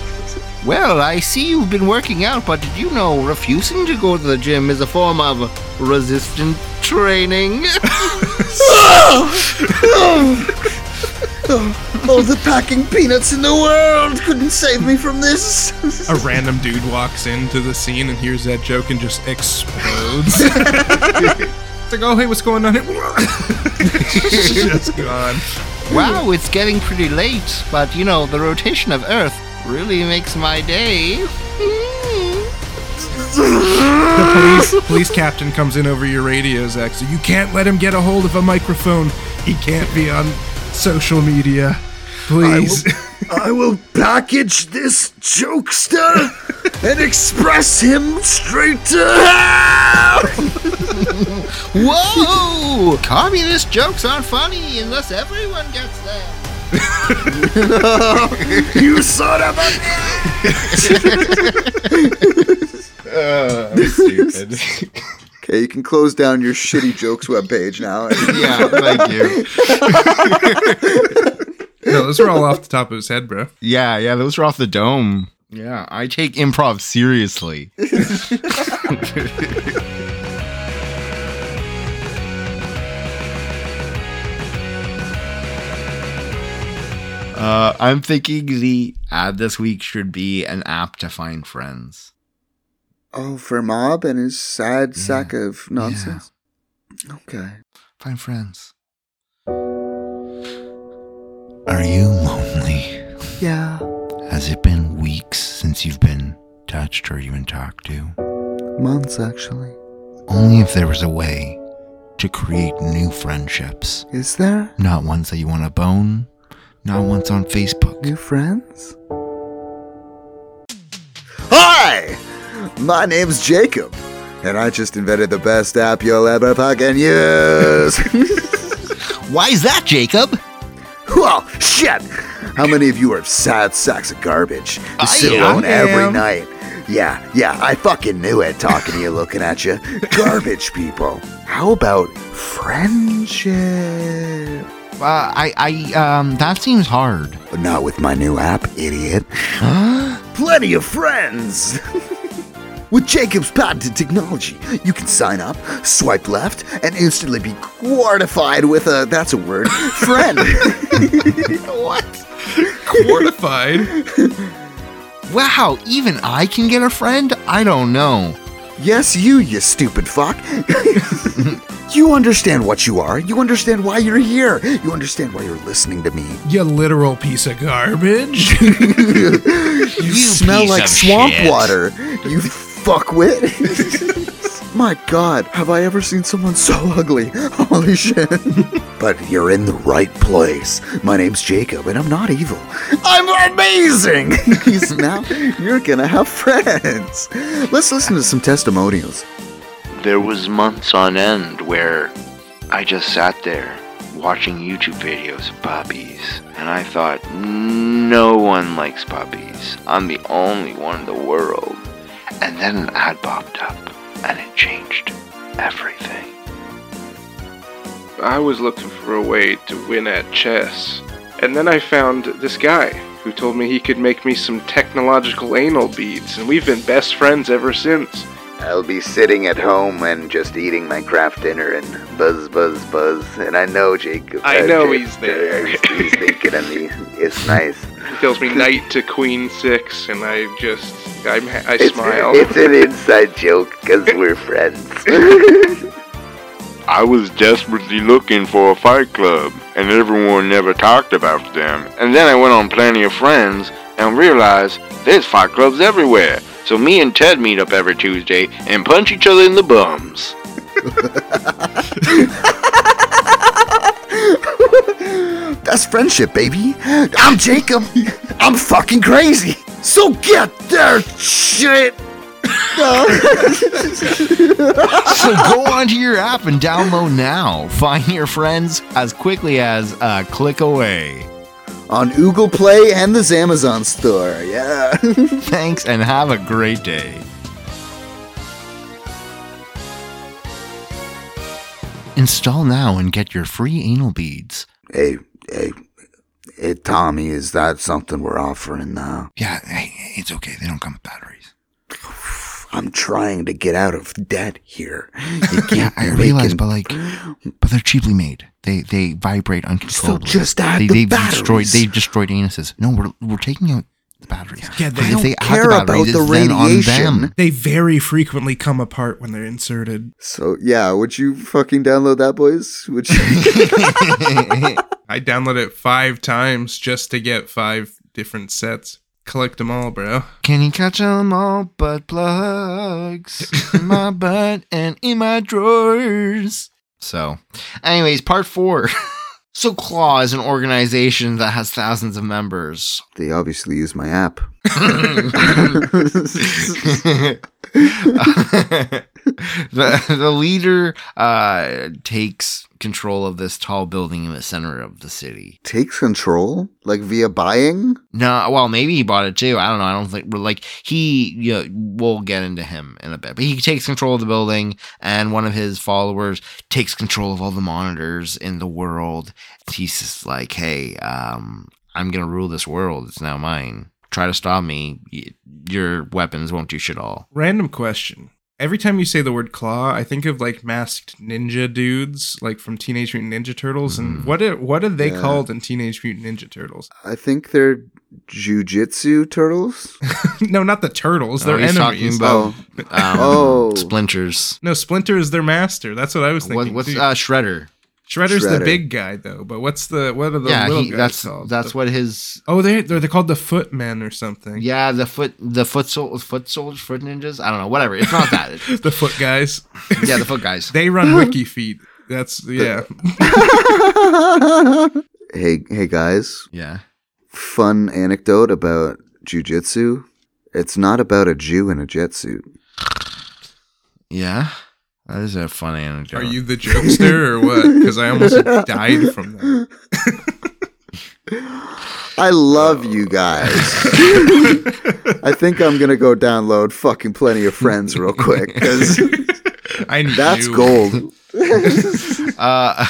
Well, I see you've been working out, but did you know refusing to go to the gym is a form of resistant training? All oh, the packing peanuts in the world couldn't save me from this. A random dude walks into the scene and hears that joke and just explodes. it's like, oh, hey, what's going on here? just gone. wow, it's getting pretty late, but you know, the rotation of Earth really makes my day. The police, police captain comes in over your radio, Zach. So you can't let him get a hold of a microphone. He can't be on social media. Please. I will package this jokester and express him straight to hell. Whoa! Communist jokes aren't funny unless everyone gets them. you son of a stupid. Okay, you can close down your shitty jokes webpage now. yeah, thank you. no, those were all off the top of his head, bro. Yeah, yeah, those were off the dome. Yeah, I take improv seriously. uh, I'm thinking the ad this week should be an app to find friends. Oh, for Mob and his sad sack of nonsense. Okay. Find friends. Are you lonely? Yeah. Has it been weeks since you've been touched or even talked to? Months, actually. Only if there was a way to create new friendships. Is there? Not ones that you want to bone, not ones on Facebook. New friends? Hi! My name's Jacob, and I just invented the best app you'll ever fucking use. Why is that, Jacob? well, shit! How many of you are sad sacks of garbage? You I sit alone every night. Yeah, yeah, I fucking knew it talking to you, looking at you. Garbage people. How about friendship? Uh, I, I, um, that seems hard. But not with my new app, idiot. Plenty of friends! With Jacob's patented technology, you can sign up, swipe left, and instantly be quartified with a that's a word friend. what? Quartified. Wow, even I can get a friend? I don't know. yes, you, you stupid fuck. you understand what you are. You understand why you're here. You understand why you're listening to me. you literal piece of garbage. You, smell piece like swamp shit. water. You fuckwit. My god, have I ever seen someone so ugly? Holy shit. but you're in the right place. My name's Jacob, and I'm not evil. I'm amazing! Now you're gonna have friends. Let's listen to some testimonials. There was months on end where I just sat there watching YouTube videos of puppies, and I thought, no one likes puppies. I'm the only one in the world. And then an ad popped up, and it changed everything. I was looking for a way to win at chess. And then I found this guy who told me he could make me some technological anal beads, and we've been best friends ever since. I'll be sitting at home and just eating my craft dinner and buzz, buzz, buzz. And I know Jacob. I know he's there. He's, he's thinking of me. It's nice. He tells me knight to queen six, and I just, I'm, I It's, smile. it's an inside joke because we're friends. I was desperately looking for a fight club, and everyone never talked about them. And then I went on Plenty of Friends and realized there's fight clubs everywhere. So me and Ted meet up every Tuesday and punch each other in the bums. That's friendship, baby. I'm Jacob. I'm fucking crazy. So get there, shit. So go onto your app and download now. Find your friends as quickly as a click away. On Google Play and the Amazon store. Yeah. Thanks and have a great day. Install now and get your free anal beads. hey, hey, hey, Tommy, is that something we're offering now? Yeah, hey, it's okay. They don't come with batteries. I'm trying to get out of debt here. You Yeah, I realize, but like, but they're cheaply made. They they vibrate uncontrollably. just add they, the they've destroyed. batteries. They've destroyed anuses. No, we're we're taking out the batteries. Yeah, they if don't they add care the about the it's on radiation. them. they very frequently come apart when they're inserted. So yeah, would you fucking download that, boys? Would you? I downloaded it five times just to get five different sets. Collect them all, bro. Can you catch them all butt plugs in my butt and in my drawers? So, anyways, part four. so, Claw is an organization that has thousands of members. they obviously use my app. the, the leader uh, takes control of this tall building in the center of the city. Takes control, like via buying. No, well, maybe he bought it too. I don't know. I don't think we're like he. You know, we'll get into him in a bit, but he takes control of the building, and one of his followers takes control of all the monitors in the world. He's just like, "Hey, um, I'm gonna rule this world. It's now mine. Try to stop me. Your weapons won't do shit all." Random question. Every time you say the word claw, I think of like masked ninja dudes, like from Teenage Mutant Ninja Turtles. And what are, what are they Yeah. called in Teenage Mutant Ninja Turtles? I think they're jujitsu turtles. no, not the turtles. Oh, They're he's talking enemies. about Oh. um, Oh. splinters. no, Splinter is their master. That's what I was What, thinking. what's uh, Shredder? Shredder's the big guy though, but what's the what are the yeah, little he, guys that's called? that's The- what his Oh, they they're, they're called the Footmen or something. Yeah, the foot, the foot sol- foot soldiers, foot ninjas. I don't know, whatever. It's not that. The Foot guys. yeah, the foot guys. They run Wiki Feet. That's yeah. hey, hey guys, Yeah. fun anecdote about jujitsu. It's not about a Jew in a jet suit. Yeah. That is a fun anecdote. Are you the jokester or what? Because I almost died from that. I love you guys. I think I'm gonna go download fucking plenty of friends real quick because I knew. that's gold. Uh,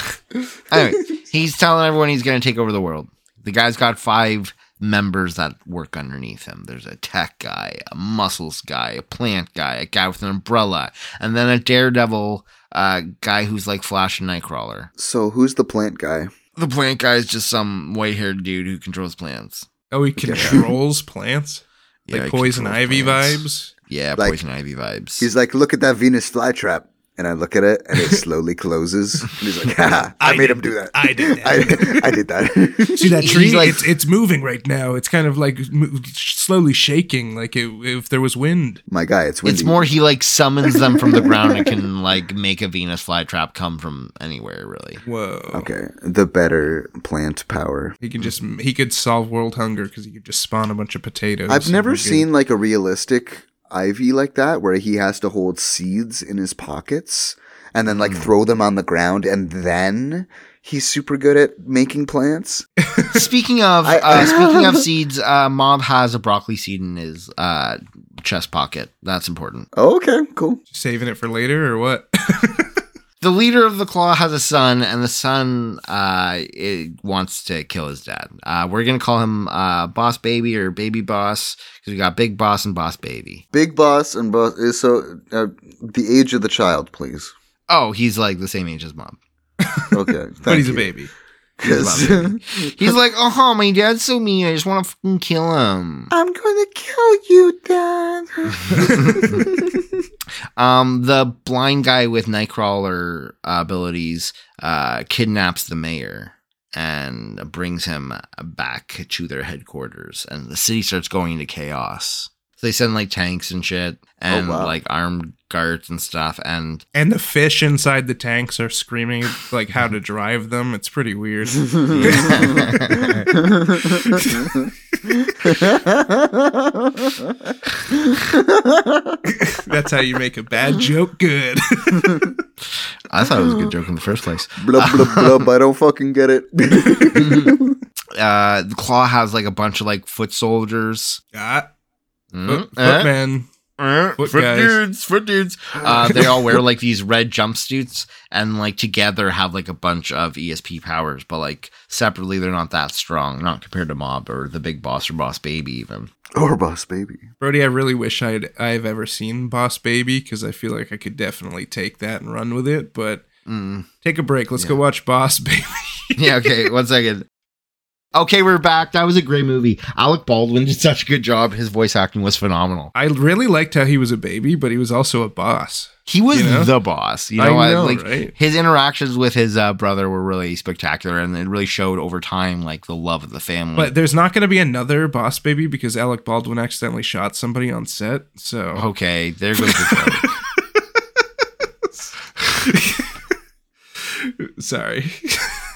anyway, he's telling everyone he's going to take over the world. The guy's got five members that work underneath him. There's a tech guy, a muscles guy, a plant guy, a guy with an umbrella, and then a daredevil uh, guy who's like Flash and Nightcrawler. So who's the plant guy? The plant guy is just some white haired dude who controls plants. Oh, he controls plants? Like he poison ivy plants. vibes? Yeah, Like- poison ivy vibes. He's like, look at that Venus flytrap. And I look at it and it slowly closes. And he's like, ha, I, I made did him do that. I did that. I, I did that. See that tree? like- it's it's moving right now. It's kind of like slowly shaking, like it, if there was wind. My guy, it's windy. it's more he like summons them from the ground and can like make a Venus flytrap come from anywhere, really. Whoa. Okay, the better plant power. He can just he could solve world hunger because he could just spawn a bunch of potatoes. I've never We're good. seen like a realistic Ivy like that where he has to hold seeds in his pockets and then like throw them on the ground and then he's super good at making plants. Speaking of I- uh, speaking of seeds, uh, Mob has a broccoli seed in his uh, chest pocket. That's important. Oh, okay, cool. saving it for later or what? The leader of the Claw has a son, and the son uh, it wants to kill his dad. Uh, we're gonna call him uh, Boss Baby or Baby Boss because we got Big Boss and Boss Baby. Big boss and boss is so uh, the age of the child, please. Oh, he's like the same age as mob. Okay, but he's a baby. 'Cause- He's like, oh, my dad's so mean. I just want to fucking kill him. I'm gonna kill you, Dad. Um, the blind guy with Nightcrawler uh, abilities uh, kidnaps the mayor and brings him back to their headquarters, and the city starts going into chaos. So they send like tanks and shit, and wow. like armed guards and stuff, and And the fish inside the tanks are screaming like how to drive them. It's pretty weird. That's how you make a bad joke good. I thought it was a good joke in the first place. blub blub blub. I don't fucking get it. Uh, the claw has like a bunch of like foot soldiers. ah, Mm, foot, eh? footman. Uh, Foot foot guys. dudes, foot dudes. Uh, they all wear like these red jumpsuits and like together have like a bunch of ESP powers, but like separately they're not that strong, not compared to Mob or the Big Boss or Boss Baby even. or boss baby. Brody, I really wish I'd I've ever seen Boss Baby because I feel like I could definitely take that and run with it. But Mm. take a break. Let's go watch Boss Baby. Yeah, okay, one second. Okay, we're back. That was a great movie. Alec Baldwin did such a good job. His voice acting was phenomenal. I really liked how he was a baby, but he was also a boss. He was You know? the boss. You I know, I know, like right? his interactions with his uh, brother were really spectacular, and it really showed over time like the love of the family. But there's not going to be another Boss Baby because Alec Baldwin accidentally shot somebody on set. So okay, there goes the joke. sorry.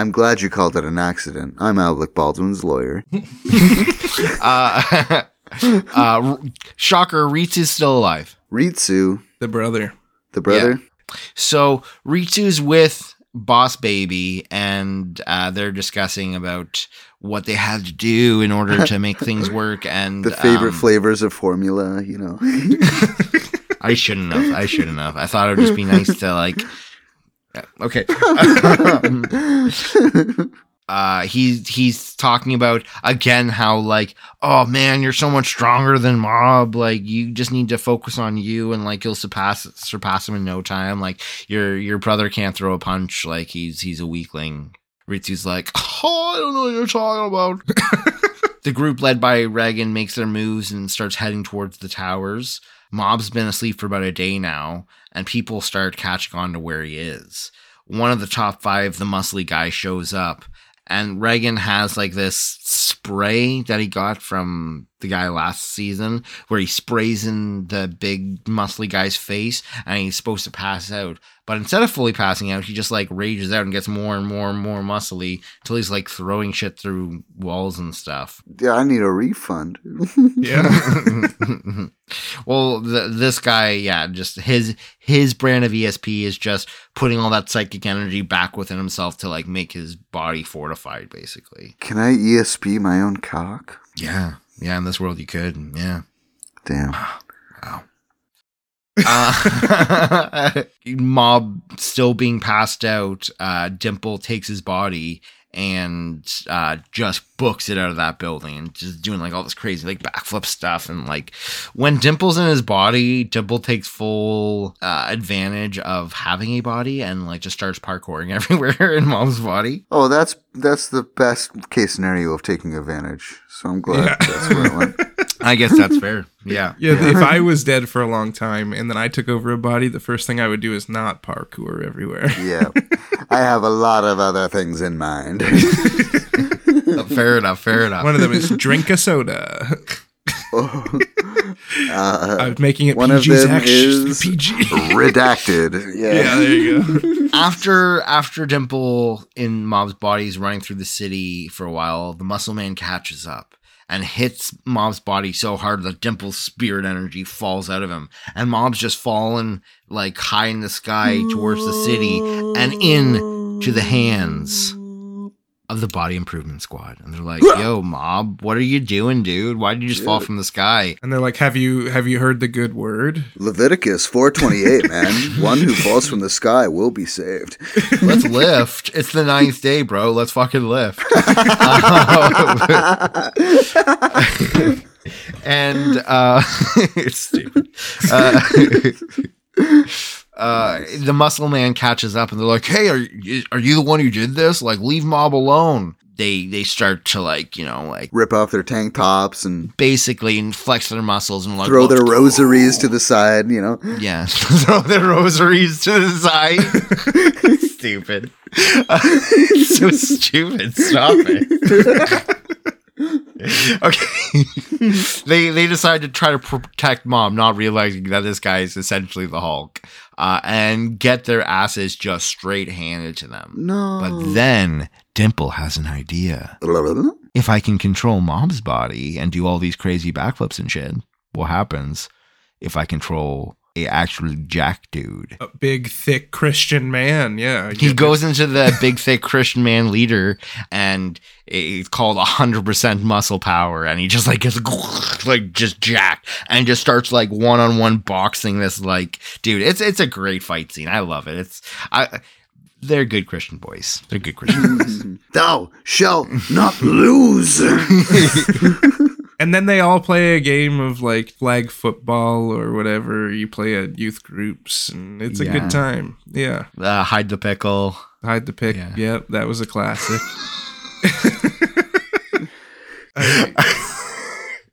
I'm glad you called it an accident. I'm Alec Baldwin's lawyer. uh, uh, shocker, Ritsu's is still alive. Ritsu, the brother. the brother. So Ritsu's with Boss Baby, and uh, they're discussing about what they had to do in order to make things work. And The favorite um, flavors of formula, you know. I shouldn't have. I shouldn't have. I thought it would just be nice to like. Okay. uh he's he's talking about again how like oh man you're so much stronger than mob like you just need to focus on you and like you'll surpass surpass him in no time. Like your your brother can't throw a punch. Like he's he's a weakling. Ritsu's like oh I don't know what you're talking about. The group led by Reigen makes their moves and starts heading towards the towers Mob's been asleep for about a day now and people start catching on to where he is. One of the top five, the muscly guy, shows up, and Reigen has like this spray that he got from the guy last season, where he sprays in the big muscly guy's face, and he's supposed to pass out. But instead of fully passing out, he just like rages out and gets more and more and more muscly until he's like throwing shit through walls and stuff. yeah, I need a refund. Yeah. well, the, this guy, yeah, just his his brand of ESP is just putting all that psychic energy back within himself to like make his body fortified, basically. Can I ESP my own cock? Yeah, yeah. In this world, you could, yeah. Damn. Uh, mob still being passed out. Uh, Dimple takes his body and uh, just books it out of that building and just doing like all this crazy like backflip stuff and like when Dimple's in his body, Dimple takes full uh, advantage of having a body and like just starts parkouring everywhere in Mob's body. Oh, that's that's the best case scenario of taking advantage. So I'm glad Yeah. that's where it went. I guess that's fair. Yeah. Yeah, if I was dead for a long time and then I took over a body, the first thing I would do is not parkour everywhere. Yeah. I have a lot of other things in mind. fair enough. Fair enough. One of them is drink a soda. uh, I'm making it One of PG. them is- PG. redacted. Yeah, Yeah. there you go. after after Dimple in Mob's body is running through the city for a while, the Muscle Man catches up and hits Mob's body so hard that Dimple's spirit energy falls out of him, and Mob's just fallen like high in the sky towards the city and in to the hands of the Body Improvement Squad, and they're like, "Yo, Mob, what are you doing, dude? Why did you just fall from the sky?" And they're like, "Have you have you heard the good word?" Leviticus 428, man. One who falls from the sky will be saved. Let's lift. It's the ninth day, bro. Let's fucking lift. and uh it's stupid. Uh, uh the muscle man catches up and they're like, "Hey, are you, are you the one who did this? Like leave mob alone." They they start to like, you know, like Rip off their tank tops and basically flex their muscles and like throw their "Let's rosaries to the side, you know. Yeah, throw their rosaries to the side. stupid. so stupid. Stop it. okay. they they decide to try to protect mob, not realizing that this guy is essentially the Hulk, uh, and get their asses just straight handed to them. No. But then Dimple has an idea. If I can control mob's body and do all these crazy backflips and shit, what happens if I control actual jack dude? A big, thick Christian man. Yeah, He get goes into the big, thick Christian man leader, and it's called hundred percent muscle power, and he just like gets like just jacked, and just starts like one on one boxing this like dude. It's it's a great fight scene. I love it. It's I. They're good Christian boys. They're good Christian boys. Thou shalt not lose. And then they all play a game of like flag football or whatever. You play at youth groups, and it's a good time. Yeah, Uh, hide the pickle. hide the pick. Yeah. Yep, that was a classic. I-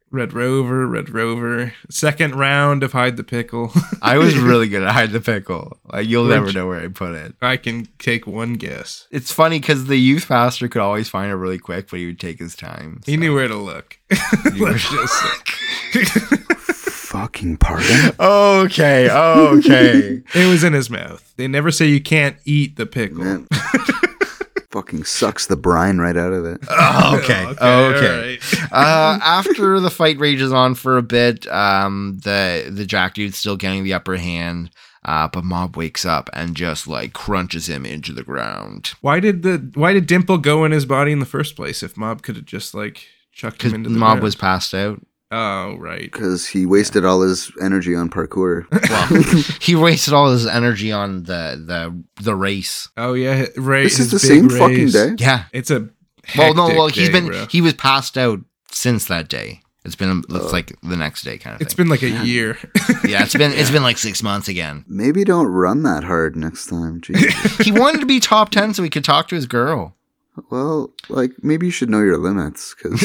Red Rover, Red Rover. Second round of hide the pickle. I was really good at hide the pickle. Like, you'll Weren't never know where I put it. I can take one guess. It's funny because the youth pastor could always find it really quick, but he would take his time. He knew where to look. Let's just say. Fucking pardon. Okay, okay. It was in his mouth. They never say you can't eat the pickle. Man. Fucking sucks the brine right out of it. Oh, okay, okay. alright. uh, after the fight rages on for a bit, um, the the Jack dude's still getting the upper hand. Uh, but Mob wakes up and just like crunches him into the ground. Why did the why did Dimple go in his body in the first place? If Mob could have just like chucked him into the Mob ground? was passed out. Oh right. Because he wasted all his energy on parkour. Well, he wasted all his energy on the the the race. Oh yeah, race. this is the big same fucking day. Yeah. It's a Well, no. Well, he's day, been bro. he was passed out since that day. It's been it's Oh. like the next day kind of It's thing. been like a year. yeah, it's been it's been like six months again. Maybe don't run that hard next time. Jesus. He wanted to be top ten so he could talk to his girl. well, like maybe you should know your limits because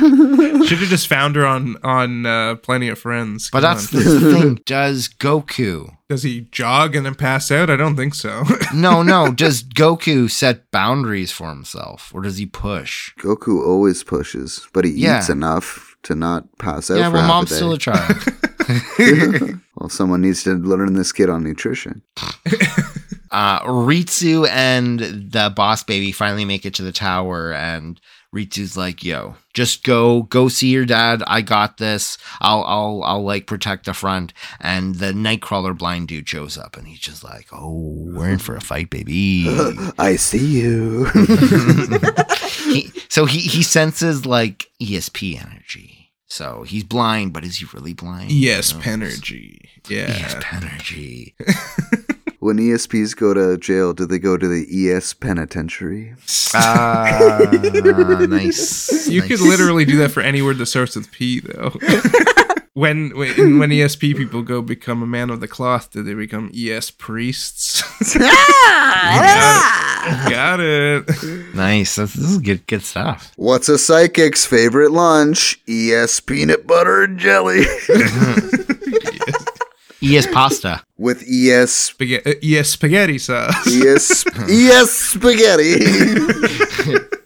Should have just found her on on uh, Plenty of Friends. But Come that's on. the thing. Does Goku? Does he jog and then pass out? I don't think so. No, no. Does Goku set boundaries for himself, or does he push? Goku always pushes, but he Yeah. eats enough to not pass out. yeah, for well, half mob's a day. still a child. well, someone needs to learn this kid on nutrition. uh, Ritsu and the boss baby finally make it to the tower, and Ritsu's like, "Yo, just go, go see your dad. I got this. I'll, I'll, I'll like protect the front." And the Nightcrawler blind dude shows up, and he's just like, "Oh, we're in for a fight, baby." I see you. he, so he he senses like ESP energy. So he's blind, but is he really blind? Yes, No. Penergy. Yeah. ESP energy. when ESPs go to jail, do they go to the ES penitentiary? Ah, nice. You nice. could literally do that for any word that starts with P, though. when when when ESP people go become a man of the cloth, do they become ES priests? Got it. Nice. This, this is good, good stuff. What's a psychic's favorite lunch? ES peanut butter and jelly. ES pasta. With E ES Spaghetti, ES spaghetti sauce. ES ES spaghetti.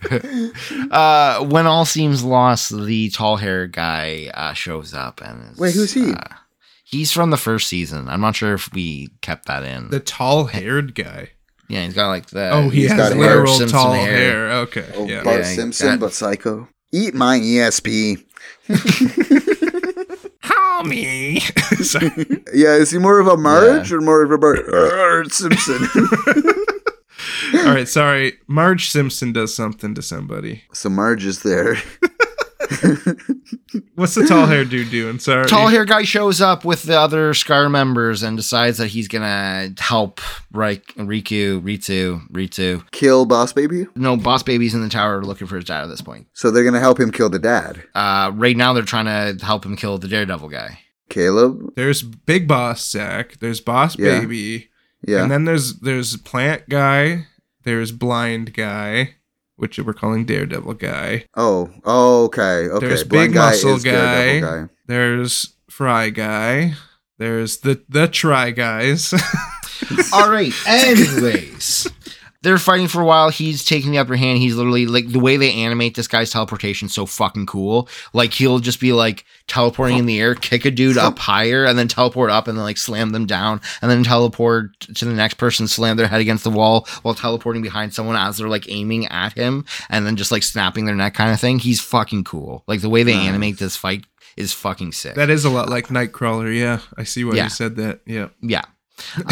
Uh, when all seems lost, the tall hair guy uh, shows up and is, Wait, who's he? Uh, he's from the first season. I'm not sure if we kept that in. The tall haired guy. yeah, he's got like the. Oh, he he's has got hair. literal Simpson tall hair. hair. Okay. Oh, yeah. Bart Yeah, Simpson, got- but psycho. Eat my E ESP. Sorry. Yeah, is he more of a Marge or more of a Bart, Bart uh, Simpson? All right. Sorry. Marge Simpson does something to somebody. so Marge is there. What's the tall hair dude doing? Sorry. Tall hair guy shows up with the other Scar members and decides that he's gonna help Rik- Riku, Ritsu, Ritsu. Kill Boss Baby. No, Boss Baby's in the tower looking for his dad at this point. So they're gonna help him kill the dad. Uh, right now they're trying to help him kill the Daredevil guy. Caleb. There's Big Boss Zach. There's Boss Yeah. Baby. Yeah. And then there's there's Plant Guy. There's Blind Guy, which we're calling Daredevil Guy. oh. Oh. Okay. Okay. There's Blind Big Muscle guy. guy. There's Fry Guy. There's the the Try Guys. All right. Anyways, they're fighting for a while. He's taking the upper hand. He's literally like the way they animate this guy's teleportation so fucking cool. Like he'll just be like teleporting in the air, kick a dude up higher, and then teleport up, and then like slam them down, and then teleport to the next person, slam their head against the wall while teleporting behind someone as they're like aiming at him, and then just like snapping their neck kind of thing. He's fucking cool. Like the way they Nice. animate this fight is fucking sick. that is a lot like Nightcrawler. Yeah, I see why Yeah. you said that. Yeah. Yeah.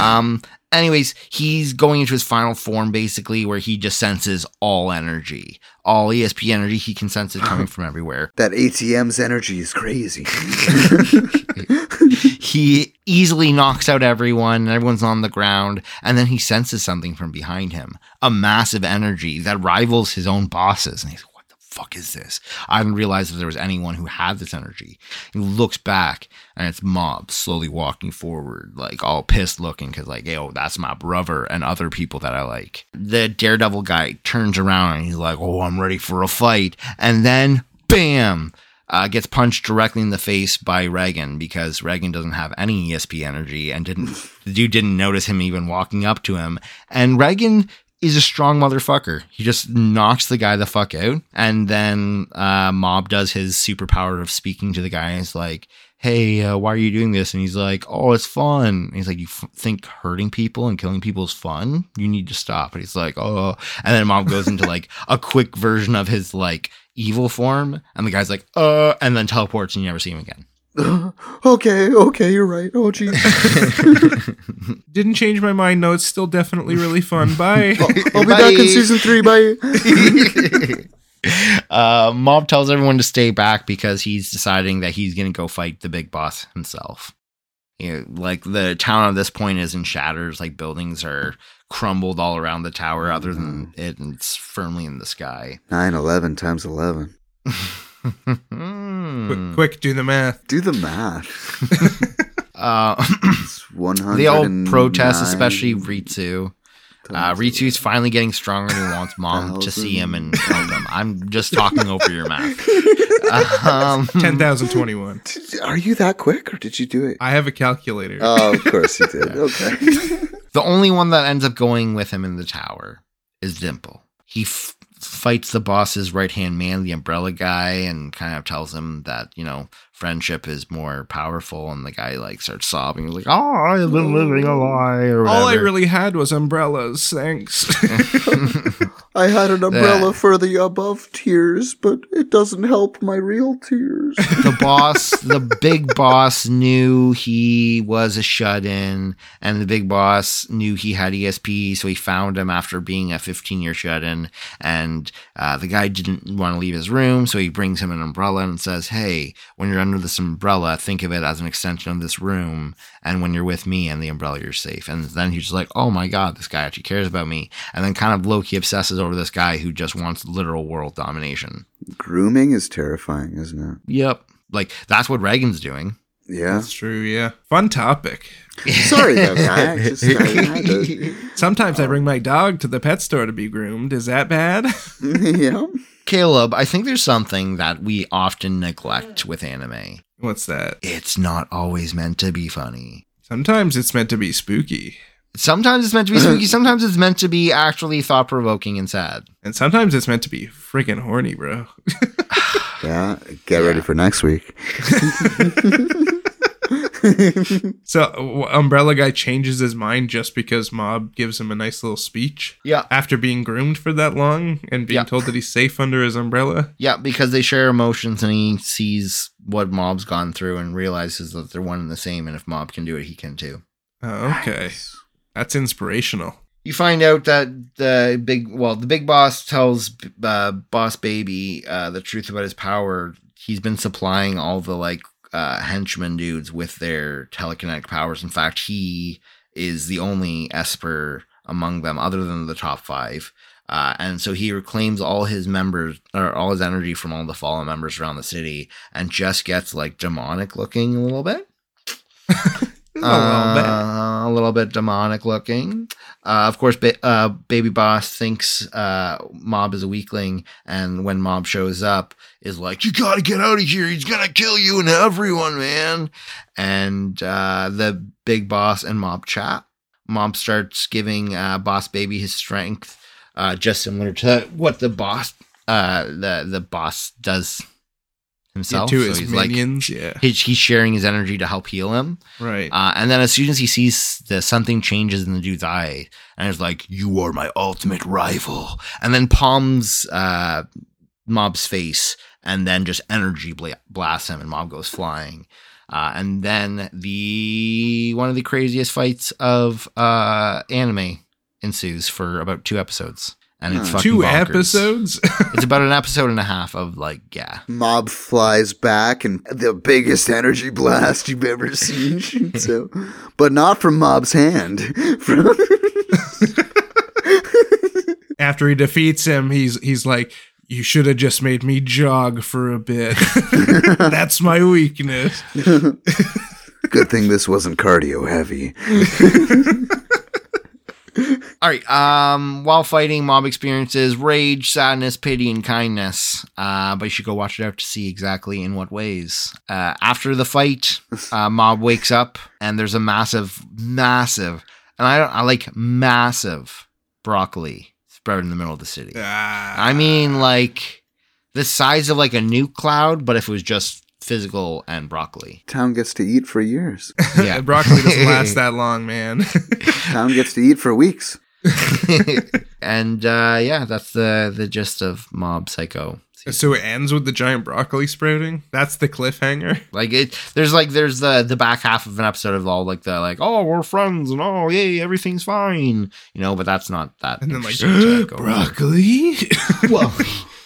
Um. Anyways, he's going into his final form basically, where he just senses all energy, all ESP energy. He can sense it coming from everywhere. That ATM's energy is crazy. He easily knocks out everyone. and Everyone's on the ground, and then he senses something from behind him, a massive energy that rivals his own bosses, and he's like, "What the fuck is this?" I didn't realize that there was anyone who had this energy. He looks back, and it's Mob slowly walking forward, like all pissed looking, because like, yo, that's my brother and other people that I like. The Daredevil guy turns around and he's like, "Oh, I'm ready for a fight," and then, bam uh, gets punched directly in the face by Reigen because Reigen doesn't have any ESP energy and didn't the dude didn't notice him even walking up to him. And Reigen is a strong motherfucker. He just knocks the guy the fuck out, and then uh, Mob does his superpower of speaking to the guy. And he's like, "Hey, uh, why are you doing this?" And he's like, "Oh, it's fun." And he's like, "You f- think hurting people and killing people is fun? You need to stop." And he's like, "Oh," and then Mob goes into like a quick version of his like evil form, and the guy's like, "Uh," and then teleports, and you never see him again. okay, okay, you're right. Oh, geez. Didn't change my mind. No, it's still definitely really fun. Bye. I'll be back in season three. Bye. uh, Mob tells everyone to stay back because he's deciding that he's going to go fight the big boss himself. You know, like the town at this point is in shatters, like buildings are crumbled all around the tower, other than it, and it's firmly in the sky. 9 11 times 11. Quick, quick, do the math. Do the math. Uh, It's 100. they all protest, especially Ritsu. Uh, times Ritsu's finally getting stronger and he wants mom to see him and help him. I'm just talking over your math. Um, Ten thousand twenty-one. Are you that quick or did you do it? I have a calculator. Oh, of course you did. Okay. The only one that ends up going with him in the tower is Dimple. He f- fights the boss's right hand man, the umbrella guy, and kind of tells him that, you know, friendship is more powerful. And the guy, like, starts sobbing. He's like, Oh, I've been living a lie. All I really had was umbrellas. Thanks. I had an umbrella for the above tears, but it doesn't help my real tears. the boss, the big boss knew he was a shut in, and the big boss knew he had ESP, so he found him after being a 15 year shut in. And uh, the guy didn't want to leave his room, so he brings him an umbrella and says, Hey, when you're under this umbrella, think of it as an extension of this room. And when you're with me and the umbrella, you're safe. And then he's just like, Oh my God, this guy actually cares about me. And then kind of Loki obsesses over this guy who just wants literal world domination. Grooming is terrifying, isn't it? Yep. Like, that's what Reigen's doing. Yeah. That's true, yeah. Fun topic. Sorry about that. I just I had to. Sometimes I bring my dog to the pet store to be groomed. Is that bad? yeah. Caleb, I think there's something that we often neglect with anime. What's that? It's not always meant to be funny. Sometimes it's meant to be spooky. Sometimes it's meant to be spooky, sometimes it's meant to be actually thought provoking and sad. And sometimes it's meant to be freaking horny, bro. Yeah. Get ready for next week. So Umbrella Guy changes his mind just because Mob gives him a nice little speech Yeah. after being groomed for that long and being Yeah. told that he's safe under his umbrella. Yeah, because they share emotions and he sees what Mob's gone through and realizes that they're one and the same. And if Mob can do it, he can too. Oh, okay. That's inspirational. You find out that the big, well, the big boss tells uh, Boss Baby uh, the truth about his power. He's been supplying all the like uh, henchmen dudes with their telekinetic powers. In fact, he is the only Esper among them, other than the top five. Uh, and so he reclaims all his members or all his energy from all the fallen members around the city and just gets like demonic looking a little bit. A little bit. Uh, a little bit demonic looking. Uh, of course, ba- uh, Baby Boss thinks uh, Mob is a weakling, and when Mob shows up, is like, "You gotta get out of here! He's gonna kill you and everyone, man!" And uh, the Big Boss and Mob chat. Mob starts giving uh, Boss Baby his strength, just similar to what the boss, the the boss does Yeah, himself. to So his he's like, yeah. he's, he's sharing his energy to help heal him. Right. Uh, and then as soon as he sees that something changes in the dude's eye, and it's like, "You are my ultimate rival," and then palms uh, Mob's face, and then just energy bla- blasts him, and Mob goes flying. Uh, and then the one of the craziest fights of uh, anime ensues for about two episodes, and it's Huh. fucking Two bonkers. episodes. It's about an episode and a half of like, yeah, Mob flies back and the biggest energy blast you've ever seen shoots out. But not from Mob's hand. From After he defeats him, he's he's like, "You should have just made me jog for a bit. That's my weakness." Good thing this wasn't cardio heavy. All right. Um, while fighting, Mob experiences rage, sadness, pity, and kindness. Uh, but you should go watch it out to see exactly in what ways. Uh, after the fight, uh, Mob wakes up and there's a massive, massive, and I, don't, I like massive broccoli spread in the middle of the city. Ah. I mean, like the size of like a nuke cloud, but if it was just physical and broccoli. Town gets to eat for years. Yeah. broccoli doesn't last that long, man. Town gets to eat for weeks. and uh, yeah, that's the the gist of Mob Psycho. so it ends with the giant broccoli sprouting. That's the cliffhanger. Like it, there's like there's the the back half of an episode of all like the like oh we're friends and oh yay everything's fine you know but that's not that And then like interesting to go over. broccoli. well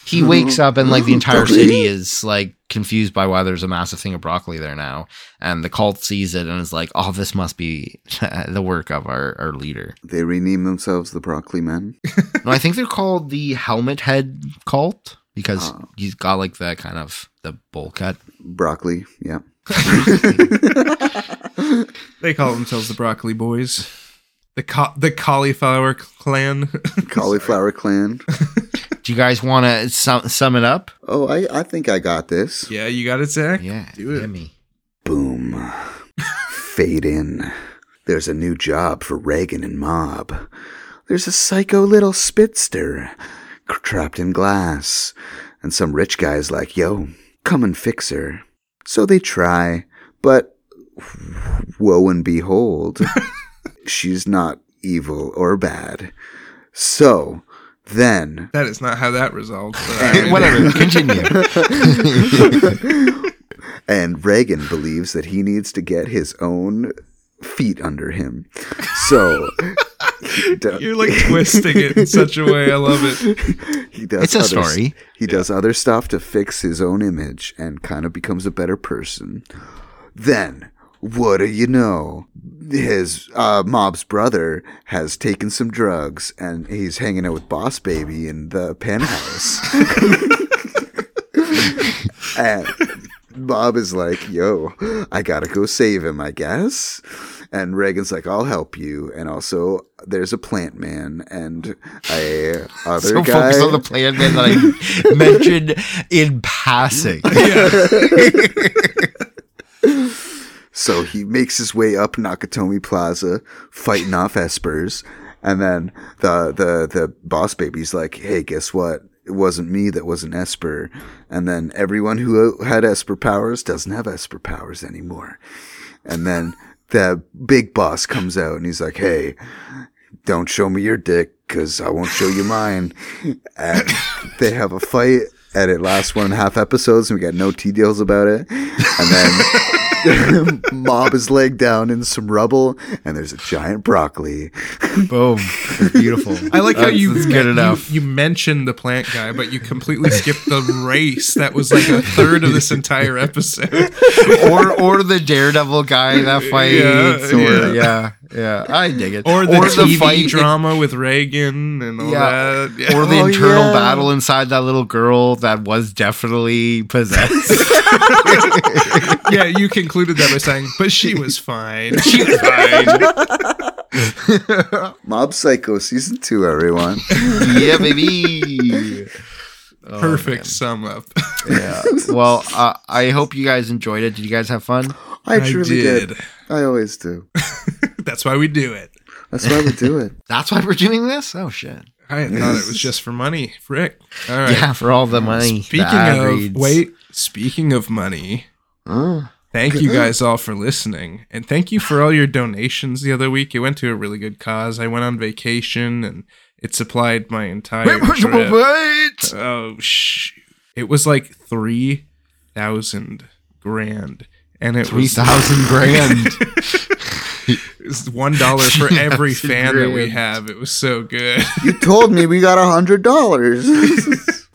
he wakes up and like the entire mm-hmm. city is like confused by why there's a massive thing of broccoli there now and the cult sees it and is like oh this must be the work of our our leader They rename themselves the Broccoli Men. no I think they're called the Helmet Head cult because Oh. he's got like the kind of the bowl cut Broccoli, yeah. they call themselves the broccoli boys. The ca- the cauliflower clan. Cauliflower Clan. do you guys want to sum, sum it up Oh, I, I think I got this. yeah, you got it, Zach. yeah Do it. hit me. Boom. Fade in. There's a new job for Reigen and Mob. There's a psycho little spitster trapped in glass. And some rich guy's like, yo, come and fix her. So they try, but woe and behold, she's not evil or bad. So Then That is not how that resolves. but Whatever. Continue. and Reigen believes that he needs to get his own feet under him. So You're like twisting it in such a way. I love it. he does It's a other story. He does other stuff to fix his own image and kind of becomes a better person. Then, what do you know? His uh, mob's brother has taken some drugs and he's hanging out with Boss Baby in the penthouse. and Mob is like, yo, I gotta go save him, I guess. And Reigen's like, I'll help you. And also, there's a plant man and a other so guy. focused on the plant man that I mentioned in passing. So he makes his way up Nakatomi Plaza, fighting off espers, and then the the the boss baby's like, "Hey, guess what? It wasn't me that was an esper." And then everyone who had esper powers doesn't have esper powers anymore. And then the big boss comes out and he's like, "Hey, don't show me your dick, cause I won't show you mine." And they have a fight. And it lasts one and a half episodes, and we got no tea deals about it. And then Mob is laid down in some rubble, and there's a giant broccoli. Boom. Beautiful. I like how That's- you, that's you- good enough. You, mentioned the plant guy, but you completely skipped the race. That was like a third of this entire episode. or or the daredevil guy that fights. Yeah, or, yeah. yeah. Yeah, I dig it. Or the TV drama with Reigen and all Yeah. that. Yeah. or the Oh, internal yeah. battle inside that little girl that was definitely possessed. yeah, you concluded that by saying, but she was fine. She was fine. Mob Psycho season two, everyone. yeah, baby. Oh, Perfect sum up. Yeah. Well, uh, I hope you guys enjoyed it. Did you guys have fun? I truly did. did. I always do. That's why we do it. That's why we do it. That's why we're doing this. Oh shit. I thought it was just for money. Frick. All right. Yeah, for all the money. Speaking of reads. wait, speaking of money, Oh, thank you guys all for listening, and thank you for all your donations the other week. It went to a really good cause. I went on vacation, and it supplied my entire Wait, wait, trip. wait. Oh sh! It was like three thousand grand, and it Three was thousand grand. it was one dollar for every 3,000 fan that we have. It was so good. you told me we got a hundred dollars.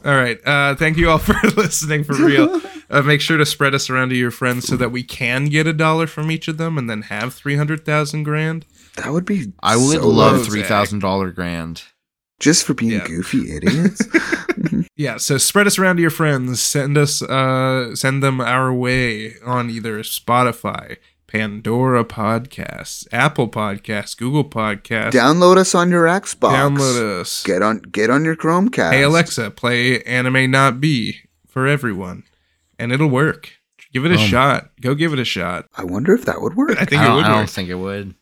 All right. Uh, thank you all for listening for real. Uh, make sure to spread us around to your friends so that we can get a dollar from each of them and then have 300,000 grand. that would be. I would so love three thousand dollar grand. just for being Yeah. goofy idiots. Yeah. So spread us around to your friends. Send us, uh, send them our way on either Spotify, Pandora Podcasts, Apple Podcasts, Google Podcasts. Download us on your Xbox. Download us. Get on. Get on your Chromecast. Hey Alexa, play Anime Not Be for everyone, and it'll work. Give it a Um, shot. Go give it a shot. I wonder if that would work. I think I it would I don't work. think it would.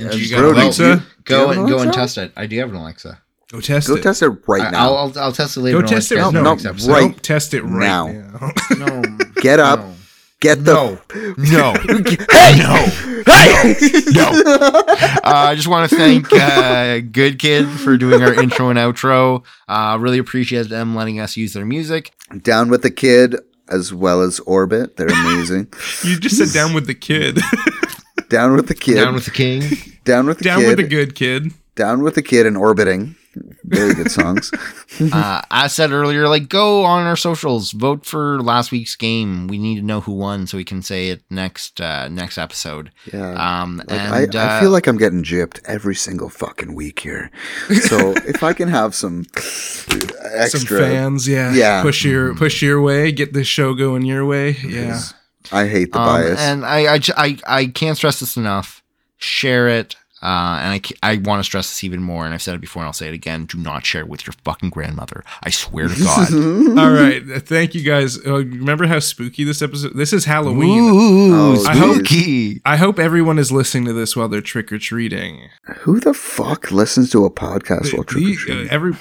Uh, you got Alexa? do you- do you Go and an go and test it. I do have an Alexa. Go test Go it. Go test it right now. I'll, I'll I'll test it later. Go test it. next No, no, episode. right Go test it right now. now. No. Get up. No. Get the. No. No. Hey! No. Hey! No. Uh, I just want to thank uh, Good Kid for doing our intro and outro. Uh, really appreciate them letting us use their music. Down with the kid as well as Orbit. They're amazing. You just sit down with the kid. Down with the kid. Down with the King. Down with the kid. down kid. with the good kid. Down with the kid and orbiting. Very good songs. Uh, as said earlier, like go on our socials, vote for last week's game. We need to know who won so we can say it next uh, next episode. Yeah. Um, Like, and I, I uh, feel like I'm getting gypped every single fucking week here. So if I can have some extra, Some fans, yeah. Yeah. Push your push your way. Get this show going your way. Yeah. I hate the um, bias. and I I I can't stress this enough. Share it. Uh, and I, I want to stress this even more, and I've said it before, and I'll say it again: Do not share with your fucking grandmother. I swear to God. All right. Thank you guys. Uh, remember how spooky this episode? This is Halloween. Ooh, Oh, I hope- spooky. I hope everyone is listening to this while they're trick or treating. Who the fuck listens to a podcast while trick or The- uh, treating? every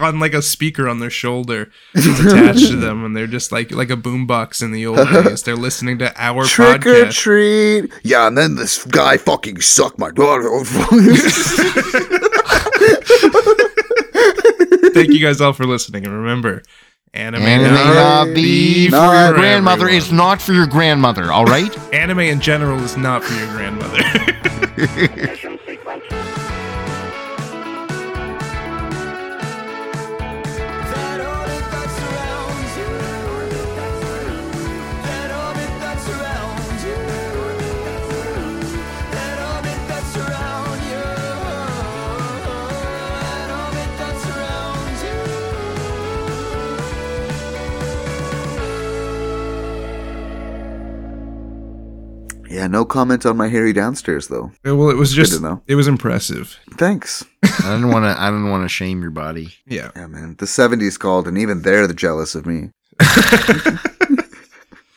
on like a speaker on their shoulder attached to them, and they're just like like a boombox in the old days. They're listening to our trick or treat. Yeah, and then this guy fucking sucked my daughter. Thank you guys all for listening. And remember, anime, Anime not not be for not your grandmother. everyone. It's not for your grandmother, all right? Anime in general is not for your grandmother. Yeah, no comment on my hairy downstairs though. well, it was Good just to know. it was impressive. Thanks. I didn't want to. I didn't want to shame your body. Yeah. Yeah, man. The '70s called, and even they're the jealous of me.